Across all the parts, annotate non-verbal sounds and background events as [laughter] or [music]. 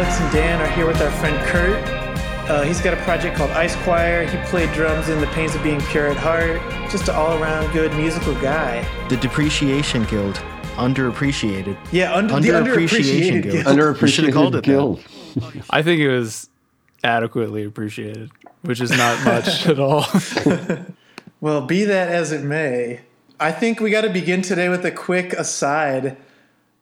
Alex and Dan are here with our friend Kurt. Uh, he's got a project called Ice Choir. He played drums in The Pains of Being Pure at Heart. Just an all around good musical guy. The Depreciation Guild. Underappreciated. Yeah, under, the Underappreciation Guild. guild. Under- We should've called Underappreciated it that. guild. I think it was adequately appreciated, which is not much [laughs] at all. Well, be that as it may, I think we got to begin today with a quick aside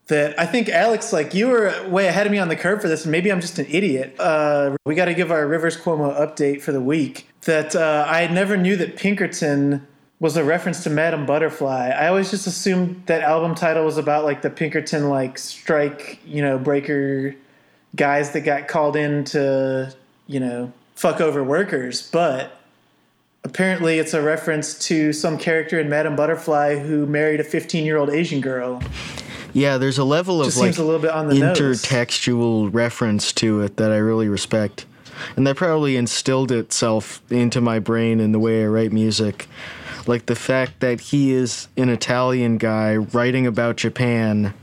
that I think Alex, like you were way ahead of me on the curve for this, and maybe I'm just an idiot. Uh, we got to give our Rivers Cuomo update for the week. That uh, I never knew that Pinkerton was a reference to Madame Butterfly. I always just assumed that album title was about like the Pinkerton like strike, you know, breaker guys that got called in to, you know, fuck over workers, but apparently it's a reference to some character in Madame Butterfly who married a 15 year old Asian girl. Yeah, there's a level of Just like seems a little bit on the nose. intertextual reference to it that I really respect. And that probably instilled itself into my brain in the way I write music. Like the fact that he is an Italian guy writing about Japan,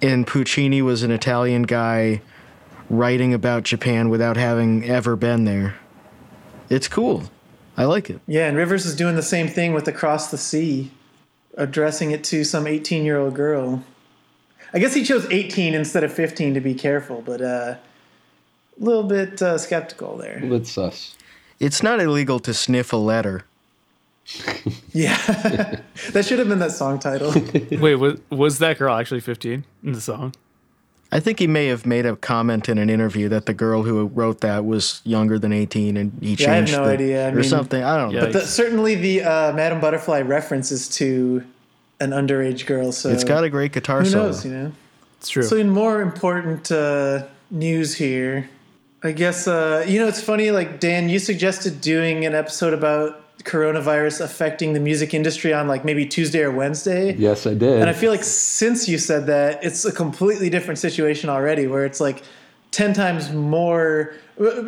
and Puccini was an Italian guy writing about Japan without having ever been there. It's cool. I like it. Yeah, and Rivers is doing the same thing with Across the Sea, addressing it to some 18 year old girl. I guess he chose 18 instead of 15 to be careful, but uh, a little bit uh, skeptical there. That's sus. It's not illegal to sniff a letter. [laughs] Yeah, [laughs] that should have been that song title. Wait, was, was that girl actually 15 in the song? I think he may have made a comment in an interview that the girl who wrote that was younger than 18 and he Yeah, I have changed no the- idea. I or mean- something. I don't know. Yeah. But the, certainly the uh, Madame Butterfly references to an underage girl, so It's got a great guitar who solo. knows, you know. It's true. So, in more important uh, news here, I guess uh, you know it's funny. Like Dan, you suggested doing an episode about coronavirus affecting the music industry on like maybe Tuesday or Wednesday. Yes, I did. And I feel like since you said that, it's a completely different situation already, where it's like ten times more.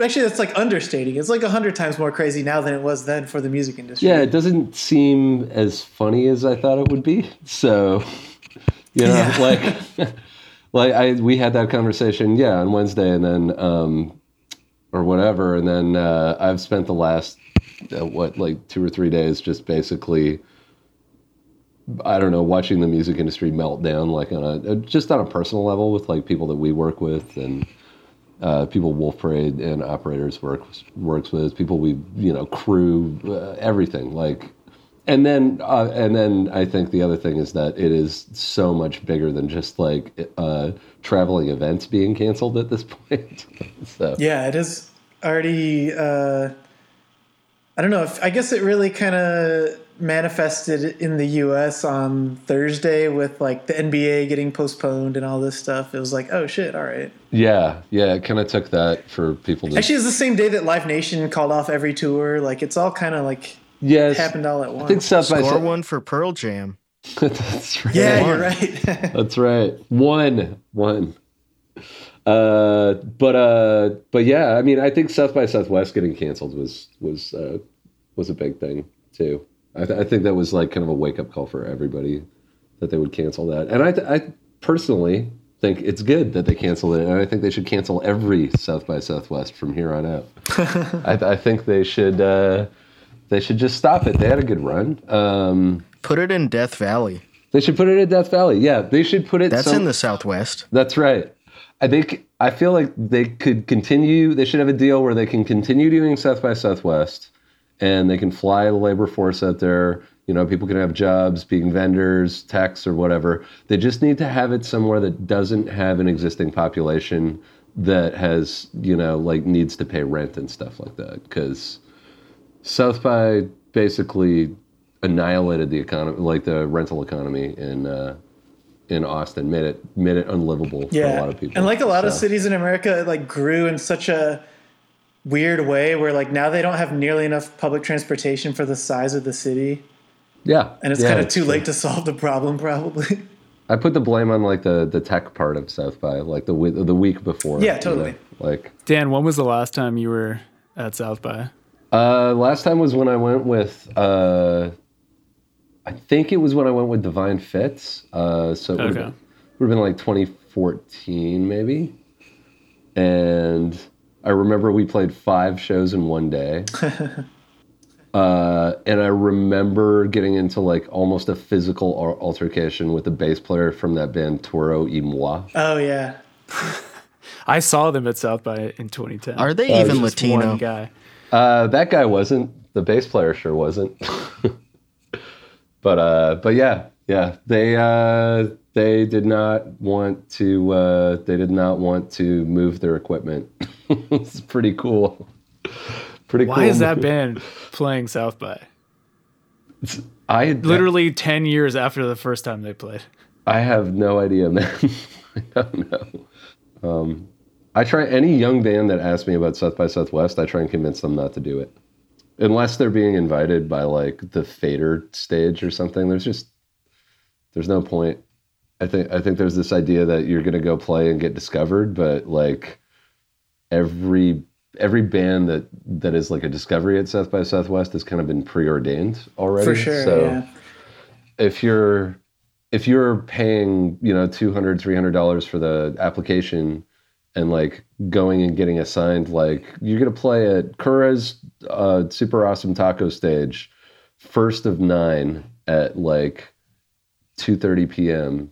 Actually, that's like understating. It's like hundred times more crazy now than it was then for the music industry. yeah, it doesn't seem as funny as I thought it would be. So, you know, Yeah. like, [laughs] like I we had that conversation, yeah, on Wednesday, and then um, or whatever, and then uh, I've spent the last uh, what like two or three days just basically. I don't know, watching the music industry melt down, like on a uh, just on a personal level with like people that we work with and uh, people Wolf Parade and operators works works with people we you know crew uh, everything like and then uh, and then I think the other thing is that it is so much bigger than just like uh, traveling events being canceled at this [laughs] point. so Yeah, it is already. I don't know. If, I guess it really kind of manifested in the U.S. on Thursday with like the NBA getting postponed and all this stuff. It was like, oh shit, all right. yeah, yeah, it kind of took that for people to Actually, it's the same day that Live Nation called off every tour. Like it's all kind of like yes, happened all at once. I think once. South by Score South. one for Pearl Jam. [laughs] That's right. Yeah, you're right. [laughs] That's right. One, one. Uh, but uh, but yeah, I mean, I think South by Southwest getting canceled was was uh, was a big thing too. I, th- I think that was like kind of a wake up call for everybody that they would cancel that. And I, th- I personally think it's good that they canceled it, and I think they should cancel every South by Southwest from here on out. [laughs] I, th- I think they should uh, they should just stop it. They had a good run. Um, Put it in Death Valley. they should put it in Death Valley. Yeah, they should put it. That's some- in the Southwest. that's right. I think I feel like they could continue. They should have a deal where they can continue doing South by Southwest, and they can fly the labor force out there. You know, people can have jobs, being vendors, techs, or whatever. They just need to have it somewhere that doesn't have an existing population that has, you know, like needs to pay rent and stuff like that. Because South by basically annihilated the economy, like the rental economy in uh, in Austin, made it made it unlivable for a lot of people. and like a lot of cities in America, it like grew in such a weird way where like now they don't have nearly enough public transportation for the size of the city. yeah, and it's yeah, kind of too true. late to solve the problem probably [laughs] I put the blame on like the the tech part of South by, like the we- the week before. Yeah, you totally. know, Like Dan, when was the last time you were at South by? uh, last time was when I went with. Uh, I think it was when I went with Divine Fits. Uh, so it would Okay. have been like 2014, maybe. and I remember we played five shows in one day. [laughs] uh, and I remember getting into like almost a physical al- altercation with the bass player from that band Toro y Moi. Oh yeah. [laughs] I saw them at South by in 2010. Are they Uh, even Latino? Guy. Uh, that guy wasn't. The bass player sure wasn't. [laughs] but uh, but yeah, yeah. They uh, they did not want to. Uh, they did not want to move their equipment. [laughs] it's pretty cool. Pretty cool. Why is that band playing South by? I Literally 10 years after the first time they played. I have no idea, man. [laughs] I don't know. Um, I try any young band that asks me about South by Southwest. I try and convince them not to do it, unless they're being invited by like the Fader stage or something. There's just there's no point. I think I think there's this idea that you're gonna go play and get discovered, but like every every band that that is like a discovery at South by Southwest has kind of been preordained already. For sure. So yeah. if you're if you're paying you know 200 300 dollars for the application and like going and getting assigned like you're gonna play at Kura's uh, super awesome taco stage first of nine at like 2:30 p.m.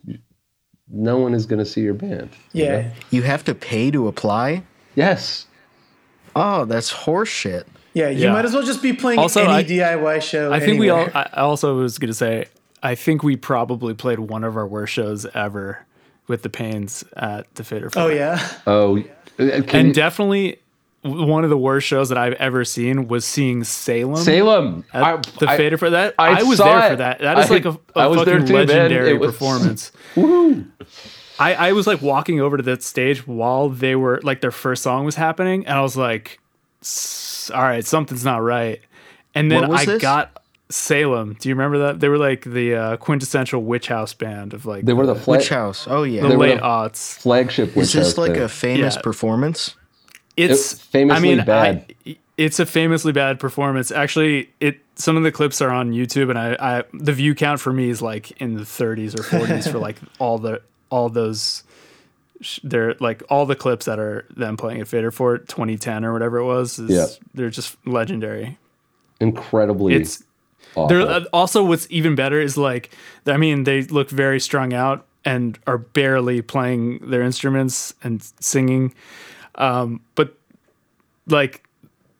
No one is gonna see your band. you Yeah. know? You have to pay to apply? Yes. Oh, that's horseshit. Yeah. You Yeah. might as well just be playing Also, any I- DIY show. I think we all. I I also was going to say, I think we probably played one of our worst shows ever with the Pains at the Fader. For oh yeah. Oh. uh, Can and you- definitely one of the worst shows that I've ever seen was seeing Salem. Salem. at I- the I- Fader for that. I I, was there it. for that. That is I- like a, a I was there fucking too, legendary It was- performance. [laughs] Woo. I, I was like walking over to that stage while they were like their first song was happening, and I was like, "All right, something's not right." And then I this? got Salem. Do you remember that? They were like the uh, quintessential witch house band of like They were the flag, Which house? Oh, yeah. the they were late the- aughts. flagship. Is Witch this House like band. a famous Yeah. performance? It's famously I mean, bad. I, it's a famously bad performance. Actually, it some of the clips are on YouTube, and I, I the view count for me is like in the 30s or 40s for like [laughs] all the all those. sh- They're like all the clips that are them playing at Fader Fort 2010 or whatever it was. Is, Yeah. they're just legendary. incredibly It's awful. There, uh, also, what's even better is like, I mean, they look very strung out and are barely playing their instruments and singing. Um, but like,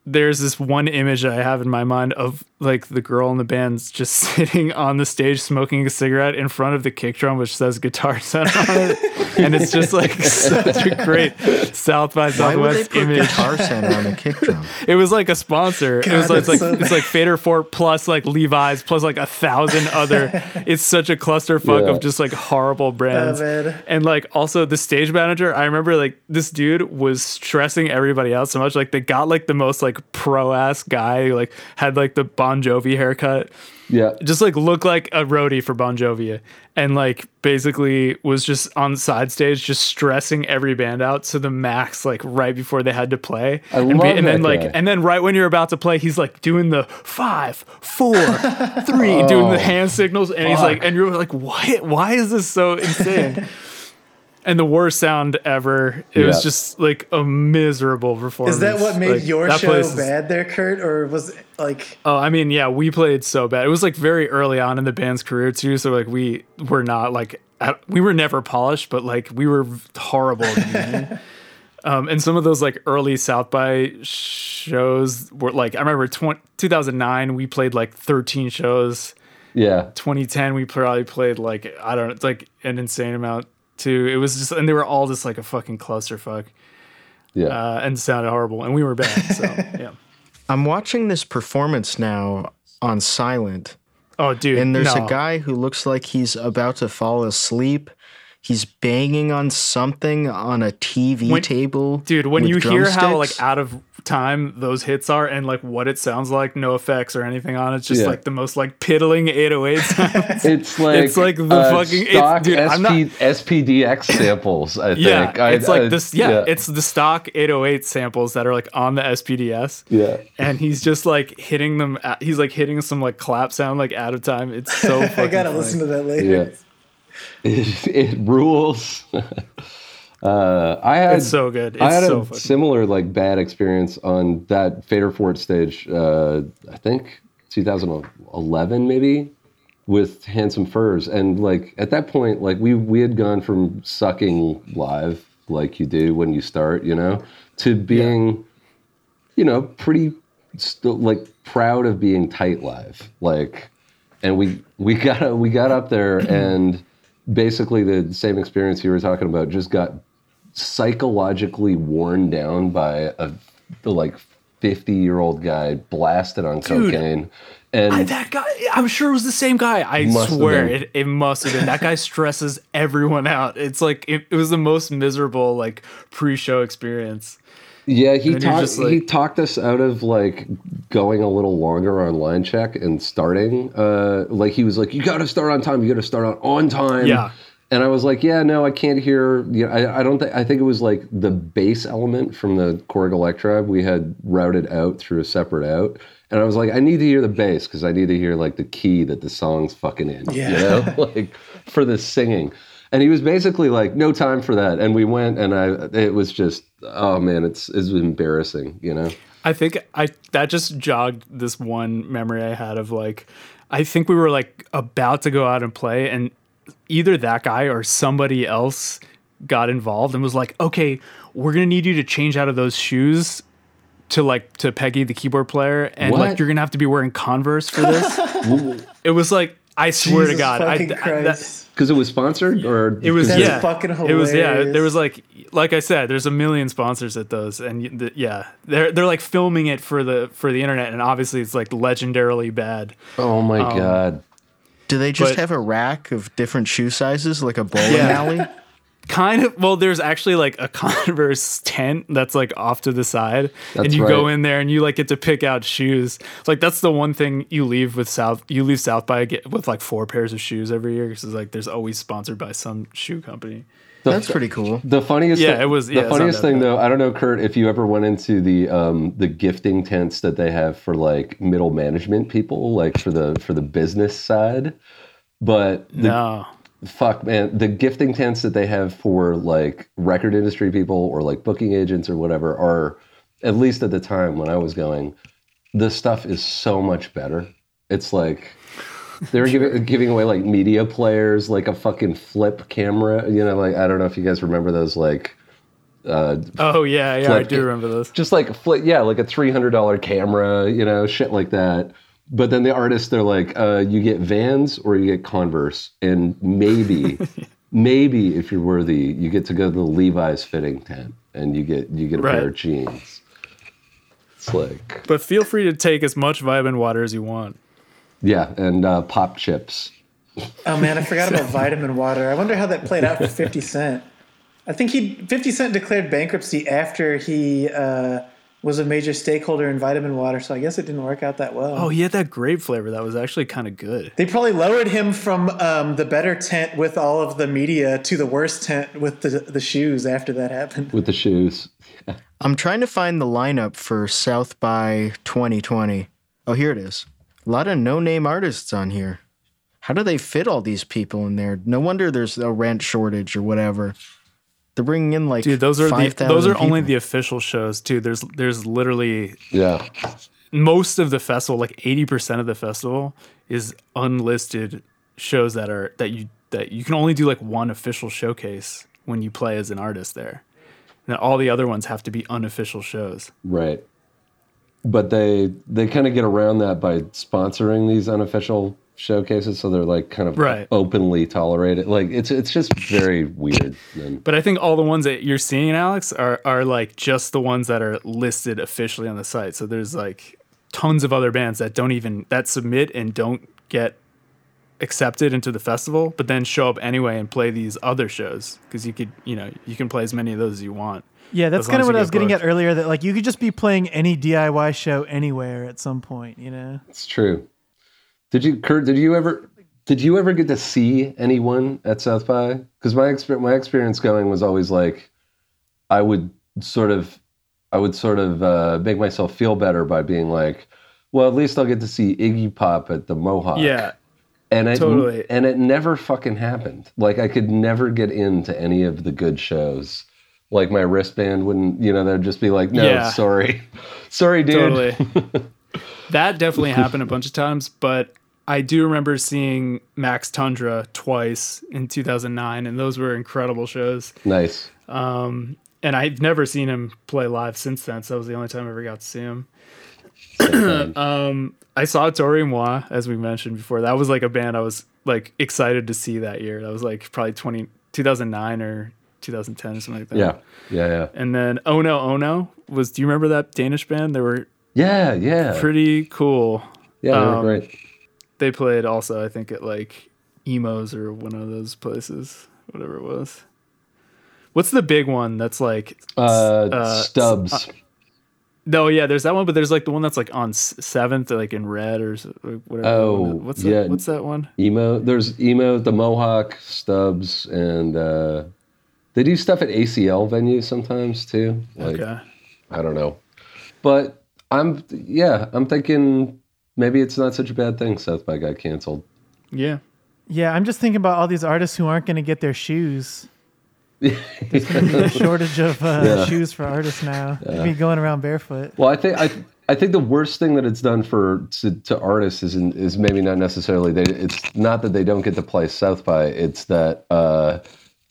there's this one image I have in my mind of like the girl in the band's just [laughs] sitting on the stage smoking a cigarette in front of the kick drum, which says Guitar Center on it, [laughs] and it's just like [laughs] such a great South by Why would they Southwest put image. Guitar Center on a kick drum? It was like a sponsor. it was like, it's like so it's like Fader Fort plus like Levi's plus like a thousand other. it's such a clusterfuck Yeah. of just like horrible brands. man. and like also the stage manager, I remember like this dude was stressing everybody out so much. Like they got like the most like pro ass guy who like had like the Bon Jovi haircut. Yeah. just like looked like a roadie for Bon Jovi. And like basically was just on side stage just stressing every band out to the max like right before they had to play. I and, love and then that like and then right when you're about to play he's like doing the five four three doing the [laughs] oh. hand signals. And he's like and you're like why why is this so insane [laughs] and the worst sound ever it Yeah. was just like a miserable performance Is that what made Like, your show place is- bad there, Kurt? Or was it like Oh, I mean, yeah, we played so bad. It was like very early on in the band's career too. So like we were not like at, we were never polished, but like we were horrible. at the beginning. [laughs] um, and some of those like early South by shows were like I remember 20, 2009 we played like 13 shows. Yeah. 2010 we probably played like I don't know, it's like an insane amount too. It was just and they were all just like a fucking clusterfuck Yeah. uh, and sounded horrible and we were bad. So [laughs] yeah. I'm watching this performance now on silent, Oh, dude. and there's no. a guy who looks like he's about to fall asleep. He's banging on something on a TV When- table. dude when you hear how like out of time those hits are and like what it sounds like no effects or anything on it it's just Yeah. like the most like piddling 808 [laughs] sounds It's like It's like the uh, fucking- it's- stock dude, I'm not- SPDX samples. I yeah think. I- it's like I- this yeah, it's the stock 808 samples that are like on the spds yeah. and he's just like hitting them at, he's like hitting some like clap sound like out of time it's so fucking [laughs] I gotta funny. listen to that later. Yeah. [laughs] It, it rules. [laughs] Uh, I had It's so good. I had so a similar like bad experience on that Fader Fort stage. Uh, I think 2011 maybe with Handsome Furs, and like at that point, like we we had gone from sucking live like you do when you start, you know, to being, you know, pretty still like proud of being tight live, like, and we we got we got up there [clears throat] and basically the same experience you were talking about just got psychologically worn down by a the like 50 year old guy blasted on Dude. cocaine and I- that guy, I'm sure it was the same guy. I swear it, it must have been. That guy stresses everyone out. It's like it, it was the most miserable like pre-show experience. Yeah he talked just he talked us out of like going a little longer on line check and starting uh like he was like you got to start on time you got to start on on time Yeah. and I was like, yeah, no, I can't hear. You know, I, I don't think. I think it was like the bass element from the Korg Electra we had routed out through a separate out, and I was like, I need to hear the bass because I need to hear like the key that the song's fucking in. Yeah. You know, [laughs] like for the singing. And he was basically like, no time for that. And we went, and I, it was just, oh man, it's it's embarrassing. You know. I think I that just jogged this one memory I had of like I think we were like about to go out and play and either that guy or somebody else got involved and was like, "Okay, we're going to need you to change out of those shoes to like to Peggy the keyboard player and What? like you're going to have to be wearing Converse for this." [laughs] it was like I swear to God, I, fucking Christ. Because it was sponsored, or it was yeah, fucking It was yeah. There was like like I said, there's a million sponsors at those, and the, yeah, they're they're like filming it for the for the internet, and obviously it's like legendarily bad. Oh my Um, god. Do they just But- have a rack of different shoe sizes, like a bowling Yeah. alley? [laughs] Kind of. Well, there's actually like a [laughs] Converse tent that's like off to the side, and That's you go in there and you like get to pick out shoes. It's like that's the one thing you leave with South. You leave South by get with like four pairs of shoes every year because it's like there's always sponsored by some shoe company. That's pretty cool. The funniest, Yeah, thi- it was- The yeah, it's funniest thing bad. though, I don't know, Kurt, if you ever went into the um, the gifting tents that they have for like middle management people, like for the for the business side. But the, No. Fuck, man, the gifting tents that they have for like record industry people or like booking agents or whatever are, at least at the time when I was going, the stuff is so much better. It's like they were giving [laughs] giving away like media players, like a fucking flip camera. You know, like I don't know if you guys remember those, like uh, Oh yeah, yeah, I do remember those. just like flip, yeah, like a three hundred dollar camera. You know, shit like that. But then the artists, they're like, uh, you get Vans or you get Converse, and maybe, [laughs] maybe if you're worthy, you get to go to the Levi's fitting tent, and you get you get a Right. pair of jeans. It's like, But feel free to take as much vitamin water as you want. yeah, and uh, pop chips. Oh man, I [laughs] forgot about vitamin water. I wonder how that played out for 50 Cent. I think he 50 Cent declared bankruptcy after he uh, was a major stakeholder in vitamin water, so I guess it didn't work out that well. Oh, he had that grape flavor that was actually kind of good. They probably lowered him from um, the better tent with all of the media to the worst tent with the the shoes after that happened. with the shoes. [laughs] I'm trying to find the lineup for South by 2020. Oh, here it is. A lot of no-name artists on here. How do they fit all these people in there? No wonder there's a rent shortage or whatever. They're bringing in like Dude, those are the 5,000 those are only the official shows too. There's there's literally Yeah, most of the festival, like 80% of the festival is unlisted shows that are that you that you can only do like one official showcase when you play as an artist there. And all the other ones have to be unofficial shows. right. But they they kind of get around that by sponsoring these unofficial showcases, so they're like kind of Right. openly tolerated. Like it's it's just very weird. And But I think all the ones that you're seeing, Alex, are are like just the ones that are listed officially on the site. So there's like tons of other bands that don't even that submit and don't get accepted into the festival, but then show up anyway and play these other shows because you could, you know, you can play as many of those as you want. Yeah, that's kind of what I was get getting booked. at earlier. That like you could just be playing any DIY show anywhere at some point. You know. It's true. Did you, Kurt? Did you ever? Did you ever get to see anyone at South by? Because my exper- my experience going was always like, I would sort of, I would sort of uh, make myself feel better by being like, well, at least I'll get to see Iggy Pop at the Mohawk. Yeah. and it totally. and it never fucking happened. Like I could never get into any of the good shows. Like my wristband wouldn't, you know, they'd just be like, no, Yeah. sorry. [laughs] sorry, dude. Totally. [laughs] that definitely happened a bunch of times, but I do remember seeing Max Tundra twice in 2009, and those were incredible shows. Nice. And I've never seen him play live since then, so that was the only time I ever got to see him. [clears throat] Um, I saw Toro y Moi, as we mentioned before. That was like a band I was like excited to see that year. That was like probably 20, 2009 or 2010 or something like that. yeah. Yeah. Yeah. And then Ono Ono was. Do you remember that Danish band? They were Yeah. Yeah. pretty cool. yeah. They were um, great. They played also, I think, at like Emo's or one of those places, whatever it was. What's the big one that's like? Uh, uh, Stubb's. No, yeah, there's that one, but there's like the one that's like on seventh, like in red or whatever. Oh, what's yeah. that? What's that one? emo. There's emo, the Mohawk, Stubb's, and uh, they do stuff at ACL venues sometimes too. Like, Okay. I don't know, but I'm yeah, I'm thinking maybe it's not such a bad thing. South by got canceled. Yeah. Yeah, I'm just thinking about all these artists who aren't going to get their shoes. There's going to be a [laughs] shortage of uh, Yeah. shoes for artists now. They'll be going around barefoot. Well, I think I I think the worst thing that it's done for to, to artists is is maybe not necessarily they. It's not that they don't get to play South by. It's that uh,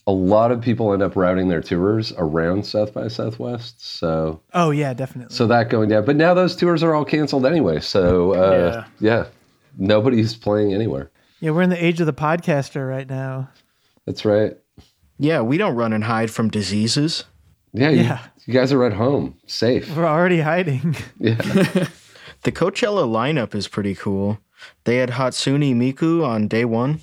a lot of people end up routing their tours around South by Southwest. So Oh yeah, definitely. so that going down. But now those tours are all canceled anyway. So uh, yeah. nobody's playing anywhere. yeah, we're in the age of the podcaster right now. That's right. Yeah, we don't run and hide from diseases. Yeah, you, Yeah. you guys are at home, safe. We're already hiding. [laughs] Yeah, The Coachella lineup is pretty cool. They had Hatsune Miku on day one.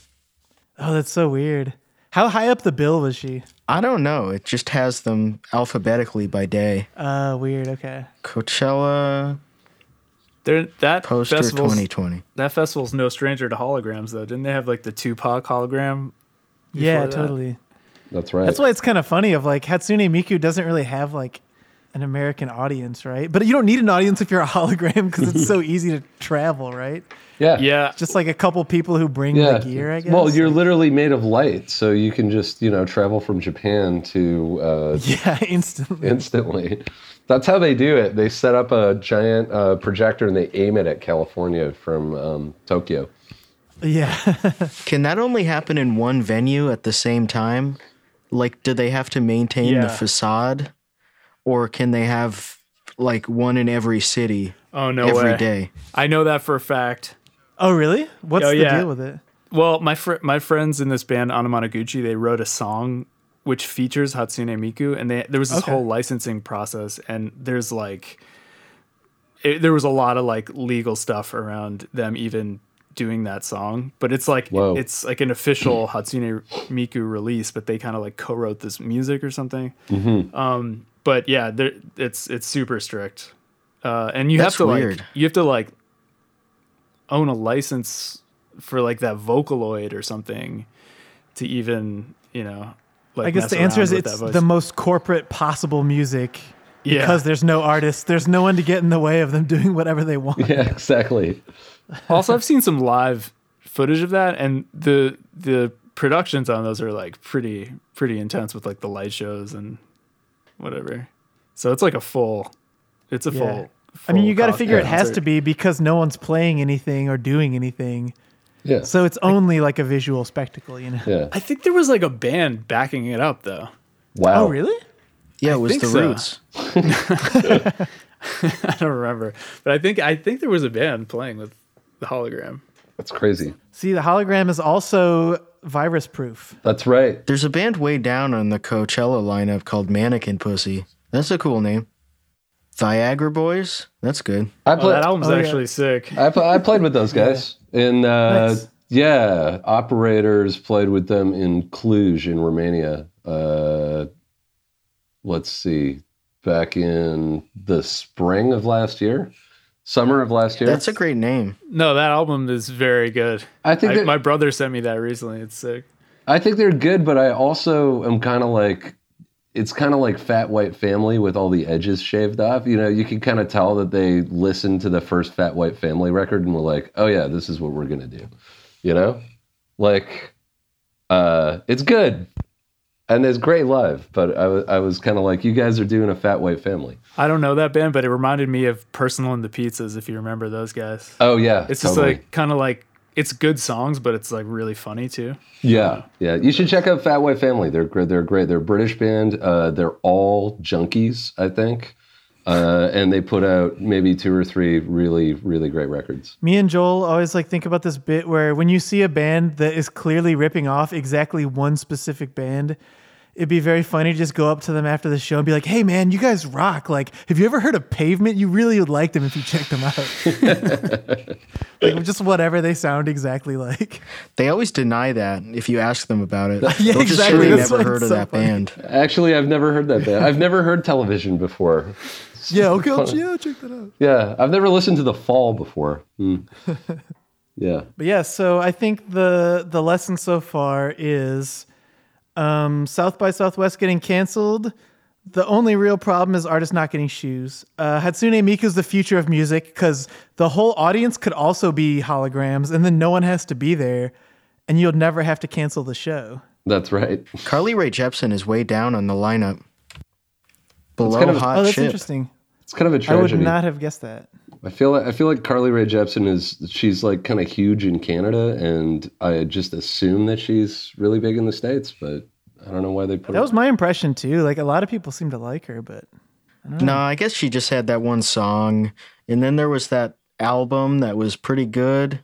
Oh, that's so weird. How high up the bill was she? I don't know. It just has them alphabetically by day. Uh, weird. Okay. Coachella There, that poster festival's, 2020. that festival's no stranger to holograms, though. Didn't they have like the Tupac hologram? Yeah, that. totally. that's right. That's why it's kind of funny. Of like Hatsune Miku doesn't really have like an American audience, right? But you don't need an audience if you're a hologram because it's so [laughs] easy to travel, right? yeah, Yeah. Just like a couple people who bring yeah. the gear, I guess. Well, you're literally made of light, so you can just you know travel from Japan to uh, [laughs] yeah, instantly. instantly. That's how they do it. They set up a giant uh, projector and they aim it at California from um, Tokyo. Yeah. [laughs] Can that only happen in one venue at the same time? Like, do they have to maintain Yeah. the facade? Or can they have like one in every city Oh no every way. day? I know that for a fact. oh, really? What's Oh, the yeah. deal with it? Well, my fr- my friends in this band Anamanaguchi, they wrote a song which features Hatsune Miku, and they there was this Okay. whole licensing process, and there's like, it, there was a lot of like legal stuff around them even doing that song, but it's like Whoa. it's like an official Hatsune Miku release, but they kind of like co-wrote this music or something. Um, but yeah, there, it's it's super strict, uh, and you That's have to weird. like you have to like own a license for like that Vocaloid or something to even you know. Like I guess the answer is it's the most corporate possible music yeah. because there's no artists. There's no one to get in the way of them [laughs] doing whatever they want. Yeah, exactly. also I've seen some live footage of that, and the the productions on those are like pretty pretty intense with like the light shows and whatever. So it's like a full. It's a Yeah. full. I mean, you got to co- figure it has to be because no one's playing anything or doing anything. Yeah, So it's only like a visual spectacle, you know? yeah. I think there was like a band backing it up though. Wow. Oh, really? Yeah, it was the so. Roots. [laughs] [laughs] I don't remember, but I think I think there was a band playing with the hologram. That's crazy. See, the hologram is also virus proof. That's right. There's a band way down on the Coachella lineup called Mannequin Pussy. That's a cool name. Viagra Boys. That's good. I Oh, played. that album's Oh, yeah. actually sick. I, pl- I played with those [laughs] guys. And uh, Nice. yeah, operators played with them in Cluj in Romania. Uh, let's see, back in the spring of last year, summer of last year. That's a great name. No, that album is very good. I think I, that- my brother sent me that recently. It's sick. I think they're good, but I also am kind of like, it's kind of like Fat White Family with all the edges shaved off. You know, you can kind of tell that they listened to the first Fat White Family record and were like, oh yeah, this is what we're gonna do. You know, like, uh, it's good. And it's great live. But I was was kind of like, you guys are doing a Fat White Family. I don't know that band, but it reminded me of Personal and the Pizzas, if you remember those guys. Oh yeah, It's just totally. like kind of like it's good songs, but it's like really funny too. Yeah, yeah. You should check out Fat White Family. They're great. They're great. They're a British band. Uh, they're all junkies, I think, uh, and they put out maybe two or three really, really great records. Me and Joel always like think about this bit where when you see a band that is clearly ripping off exactly one specific band, it'd be very funny to just go up to them after the show and be like, "Hey, man, you guys rock! Like, have you ever heard of Pavement? You really would like them if you checked them out. [laughs] like, just whatever they sound exactly like. They always deny that if you ask them about it. [laughs] Yeah, They'll just say exactly. they never heard it's of so that funny. band. Actually, I've never heard that band. I've never heard Television before. [laughs] Yeah, okay, I'll, yeah, check that out. Yeah, I've never listened to The Fall before. Hmm. Yeah. But yeah, so I think the the lesson so far is um, South by Southwest getting canceled. The only real problem is artists not getting shoes. Uh, Hatsune Miku's the future of music because the whole audience could also be holograms, and then no one has to be there, and you'll never have to cancel the show. That's right. [laughs] Carly Rae Jepsen is way down on the lineup. Below kind of hot Oh, that's shit. interesting. It's kind of a I would tragedy. not have guessed that. I feel like I feel like Carly Rae Jepsen is she's like kind of huge in Canada, and I just assume that she's really big in the states, but I don't know why they put That her. was my impression too. Like a lot of people seem to like her, but No, I guess she just had that one song, and then there was that album that was pretty good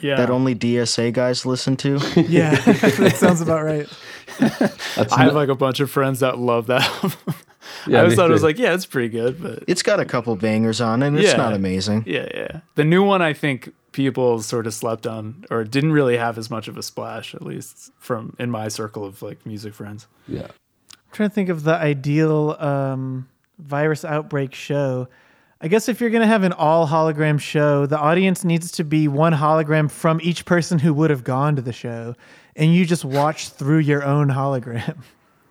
Yeah, that only DSA guys listen to. [laughs] yeah, [laughs] that sounds about right. [laughs] I have like a bunch of friends that love that. Album. Yeah, I always me thought it was like, yeah, it's pretty good, but it's got a couple bangers on it. and It's Yeah. not amazing. yeah, yeah. The new one, I think people sort of slept on or didn't really have as much of a splash, at least from in my circle of like music friends. yeah. I'm trying to think of the ideal um, virus outbreak show. I guess if you're going to have an all hologram show, the audience needs to be one hologram from each person who would have gone to the show, and you just watch through your own hologram.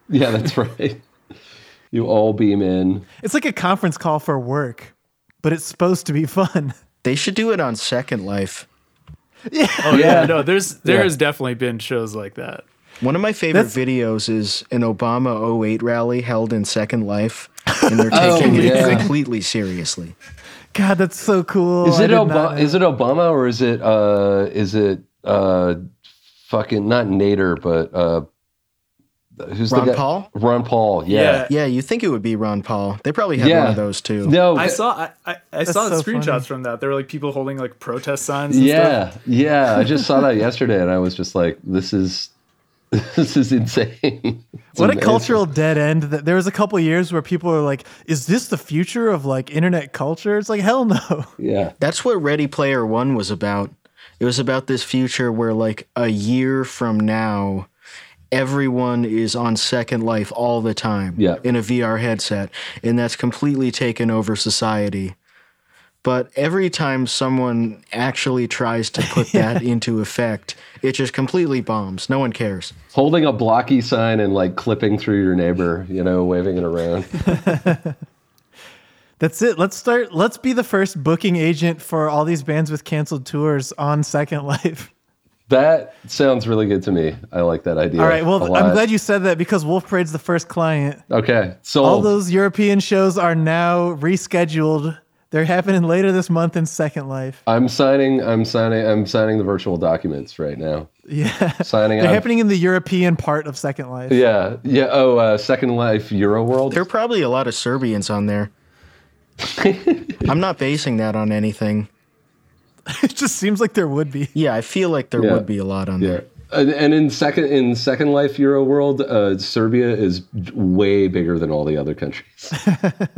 Yeah, that's [laughs] right. You all beam in. It's like a conference call for work, but it's supposed to be fun. [laughs] They should do it on Second Life. Yeah. Oh yeah, no, there's there Yeah. has definitely been shows like that. One of my favorite That's- videos is an Obama 08 rally held in Second Life, and they're [laughs] Oh, taking it completely seriously. God, that's so cool. Is it did not Obama? Is it Obama or is it uh is it uh fucking not Nader but uh who's Ron the guy? Paul? Ron Paul. Yeah. Yeah. Yeah, you think it would be Ron Paul. They probably had Yeah. one of those too. No. I saw I, I, I saw so screenshots funny. from that. There were like people holding like protest signs. And Yeah, stuff. yeah. I just saw that [laughs] yesterday, and I was just like, "This is, [laughs] this is insane." It's What a cultural dead end that there was a couple years where people were like, is this the future of like internet culture? It's like, hell no. [laughs] Yeah, That's what Ready Player One was about. It was about this future where, like, a year from now, everyone is on Second Life all the time Yeah. in a VR headset, and that's completely taken over society. But every time someone actually tries to put [laughs] that into effect, it just completely bombs. No one cares. holding a blocky sign and like clipping through your neighbor, you know, waving it around. [laughs] That's it. Let's start. Let's be the first booking agent for all these bands with canceled tours on Second Life. That sounds really good to me. I like that idea. All right. a Well, lot. I'm glad you said that because Wolf Parade's the first client. Okay, so All those European shows are now rescheduled. They're happening later this month in Second Life. I'm signing. I'm signing. I'm signing the virtual documents right now. Yeah. [laughs] Signing They're up. happening in the European part of Second Life. Yeah, yeah. Oh, uh, Second Life Euro World. There are probably a lot of Serbians on there. [laughs] I'm not basing that on anything. [laughs] It just seems like there would be. Yeah, I feel like there Yeah. would be a lot on Yeah. there. And, and in second in Second Life Euro World, uh, Serbia is way bigger than all the other countries. [laughs]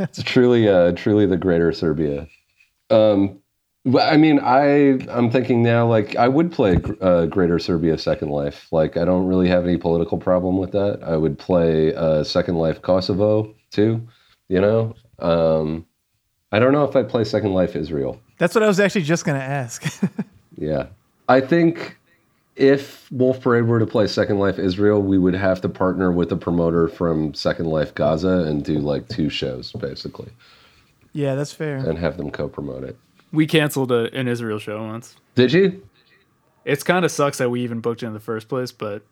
it's truly, uh, truly the greater Serbia. Um, but I mean, I I'm thinking now like I would play uh, Greater Serbia Second Life. Like I don't really have any political problem with that. I would play uh, Second Life Kosovo too. You know, um, I don't know if I'd play Second Life Israel. That's what I was actually just going to ask. [laughs] Yeah. I think if Wolf Parade were to play Second Life Israel, we would have to partner with a promoter from Second Life Gaza and do like two shows basically yeah, that's fair. and have them co promote it. We canceled a, an Israel show once. Did you? It's kind of sucks that we even booked it in the first place, but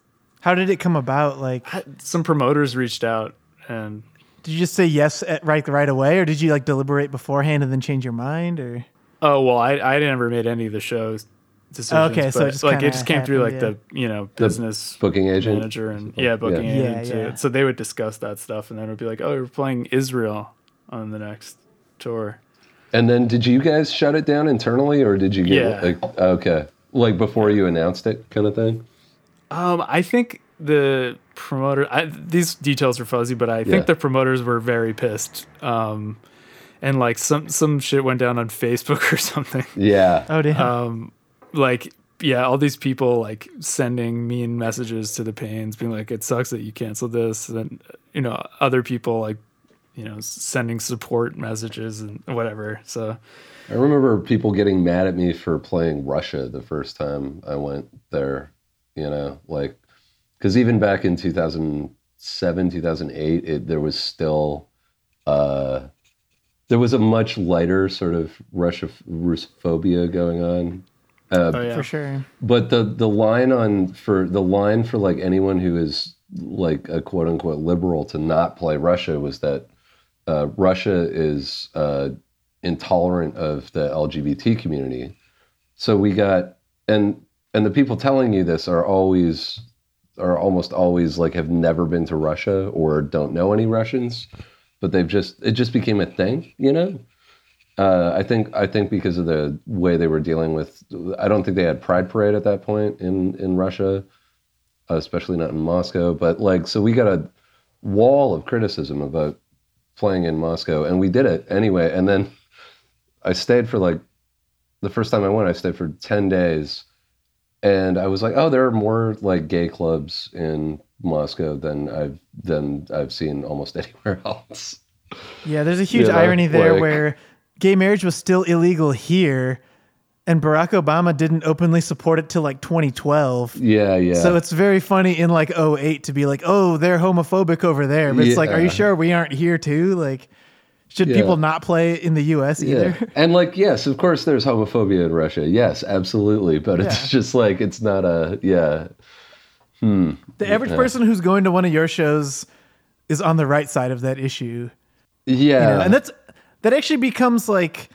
How did it come about? Like, Some promoters reached out and did you just say yes at, right right away, or did you like deliberate beforehand and then change your mind? Or oh well, I I never made any of the shows decisions. Okay, so it just like it just came through like happened, the you know business booking agent. manager and yeah booking Yeah. agent. Yeah, yeah. So they would discuss that stuff, and then it would be like, oh, we're playing Israel on the next tour. And then did you guys shut it down internally, or did you get Yeah. like okay, like before you announced it, kind of thing? Um, I think the promoter. I, these details are fuzzy, but I Yeah. think the promoters were very pissed. Um, and like some some shit went down on [laughs] Facebook or something. Yeah. oh damn, Um, like yeah, all these people like sending mean messages to the Pains, being like, "It sucks that you canceled this," and you know, other people like you know sending support messages and whatever. So I remember people getting mad at me for playing Russia the first time I went there, you know, like, because even back in 2007, 2008, it, there was still, uh, there was a much lighter sort of Russia Russophobia going on. Uh, oh yeah, for sure. but the the line on for the line for like anyone who is like a quote unquote liberal to not play Russia was that uh, Russia is uh, intolerant of the LGBT community. So we got and and the people telling you this are always are almost always like have never been to Russia or don't know any Russians, but they've just it just became a thing, you know. Uh, I think I think because of the way they were dealing with, I don't think they had Pride Parade at that point in in Russia, especially not in Moscow. But like, so we got a wall of criticism about playing in Moscow, and we did it anyway. And then I stayed for like the first time I went, I stayed for ten days, and I was like, oh, there are more like gay clubs in Moscow than I've than I've seen almost [laughs] anywhere else. Yeah, there's a huge You know, irony there like- where gay marriage was still illegal here, and Barack Obama didn't openly support it till like 2012. Yeah, yeah. So it's very funny in like 08 to be like, oh, they're homophobic over there. But it's like, are you sure we aren't here too? Like, should Yeah. people not play in the US either? Yeah. [laughs] And like, yes, of course there's homophobia in Russia. Yes, absolutely. But it's just like it's not a yeah. Hmm. The average person who's going to one of your shows is on the right side of that issue. Yeah. you know? and that's that actually becomes like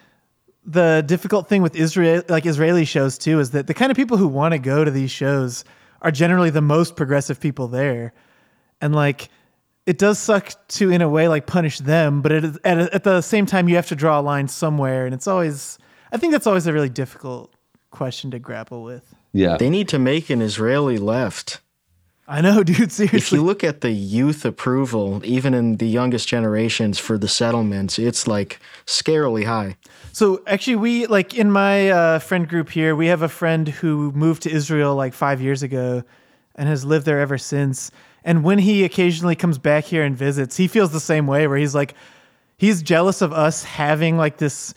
the difficult thing with Israel like Israeli shows too is that the kind of people who want to go to these shows are generally the most progressive people there and like it does suck to in a way like punish them but it is, at, at the same time you have to draw a line somewhere and it's always I think that's always a really difficult question to grapple with yeah. They need to make an Israeli left. I know [laughs] dude Seriously. If you look at the youth approval, even in the youngest generations for the settlements, it's like scarily high. So actually, we like in my uh, friend group here, we have a friend who moved to Israel like five years ago, and has lived there ever since. And when he occasionally comes back here and visits, he feels the same way, where he's like, he's jealous of us having like this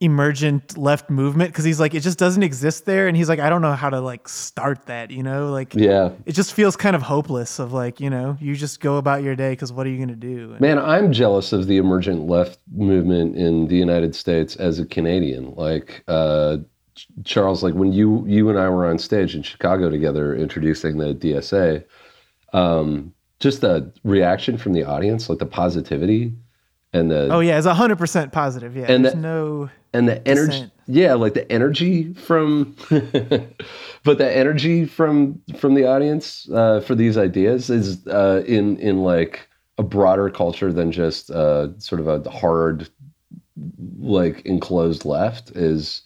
emergent left movement because he's like, it just doesn't exist there, and he's like, I don't know how to like start that, you know, like Yeah. it just feels kind of hopeless. Of like, you know, you just go about your day because what are you gonna do? And- Man, I'm jealous of the emergent left movement in the United States as a Canadian. Like uh Charles, like when you you and I were on stage in Chicago together introducing the DSA, um, just the reaction from the audience, like the positivity and the oh yeah, it's hundred percent positive. Yeah, And there's the- no. And the energy yeah like the energy from [laughs] but the energy from from the audience uh, for these ideas is uh, in in like a broader culture than just uh, sort of a hard like enclosed left is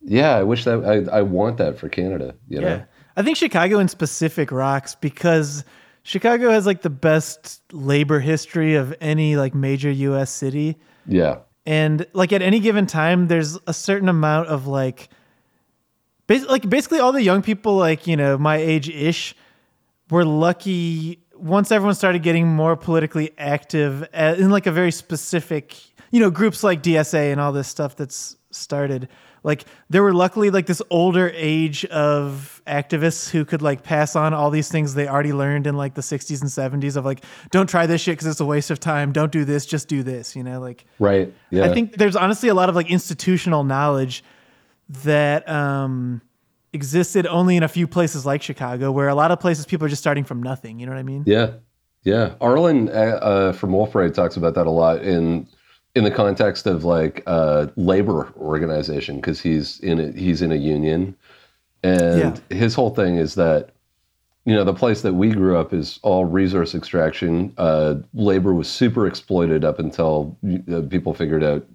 yeah i wish that i, I want that for canada you know Yeah. I think Chicago in specific rocks because Chicago has like the best labor history of any like major US city. yeah And like at any given time, there's a certain amount of like, bas- like basically all the young people, like, you know, my age ish, were lucky once everyone started getting more politically active uh, in like a very specific, you know, groups like DSA and all this stuff that's started. Like there were luckily like this older age of activists who could like pass on all these things they already learned in like the 60s and 70s of like don't try this shit because it's a waste of time. Don't do this, just do this. You know, like right yeah I think there's honestly a lot of like institutional knowledge that um existed only in a few places like Chicago, where a lot of places people are just starting from nothing. You know what I mean? Yeah, yeah. Arlen uh, uh, from Wolf Parade talks about that a lot in in the context of like uh, labor organization because he's in a, he's in a union, and his whole thing is that you know the place that we grew up is all resource extraction. Uh, labor was super exploited up until uh, people figured out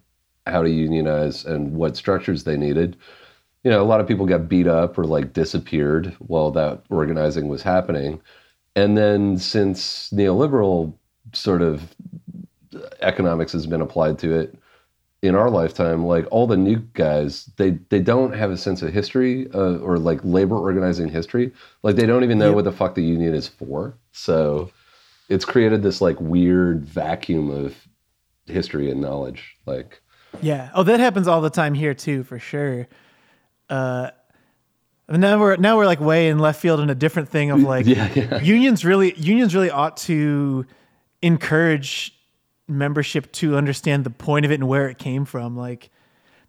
how to unionize and what structures they needed. You know, a lot of people got beat up or like disappeared while that organizing was happening. And then since neoliberal sort of economics has been applied to it in our lifetime, like all the new guys, they they don't have a sense of history uh, or like labor organizing history. Like they don't even know what the fuck the union is for. So it's created this like weird vacuum of history and knowledge. Like Yeah. Oh, that happens all the time here too, for sure. Uh, now we're now we're like way in left field in a different thing of like [laughs] Yeah, yeah. unions really unions really ought to encourage membership to understand the point of it and where it came from. Like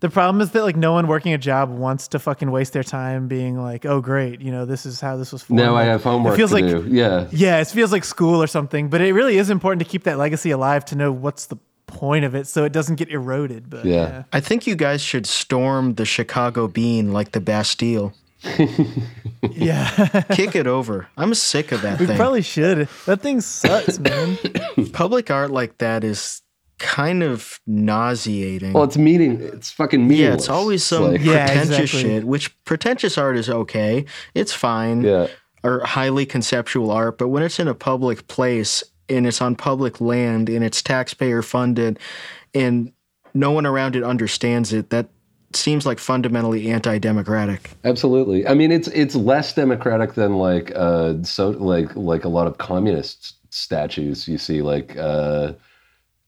the problem is that like no one working a job wants to fucking waste their time being like, oh great, you know, this is how this was formed. now I have homework It feels to like do. Yeah. yeah, it feels like school or something, but it really is important to keep that legacy alive to know what's the point of it so it doesn't get eroded. But Yeah. yeah. I think you guys should storm the Chicago Bean like the Bastille. [laughs] Yeah. Kick it over. I'm sick of that thing. we thing. probably should. That thing sucks, man. [coughs] Public art like that is kind of nauseating. Well, it's meaning. It's fucking meaningless. yeah, it's always some Like, Yeah, pretentious exactly. shit, which pretentious art is okay. It's fine. yeah. Or highly conceptual art, but when it's in a public place and it's on public land and it's taxpayer funded and no one around it understands it, that seems like fundamentally anti-democratic. Absolutely. I mean, it's it's less democratic than like uh so like like a lot of communist statues you see. Like uh,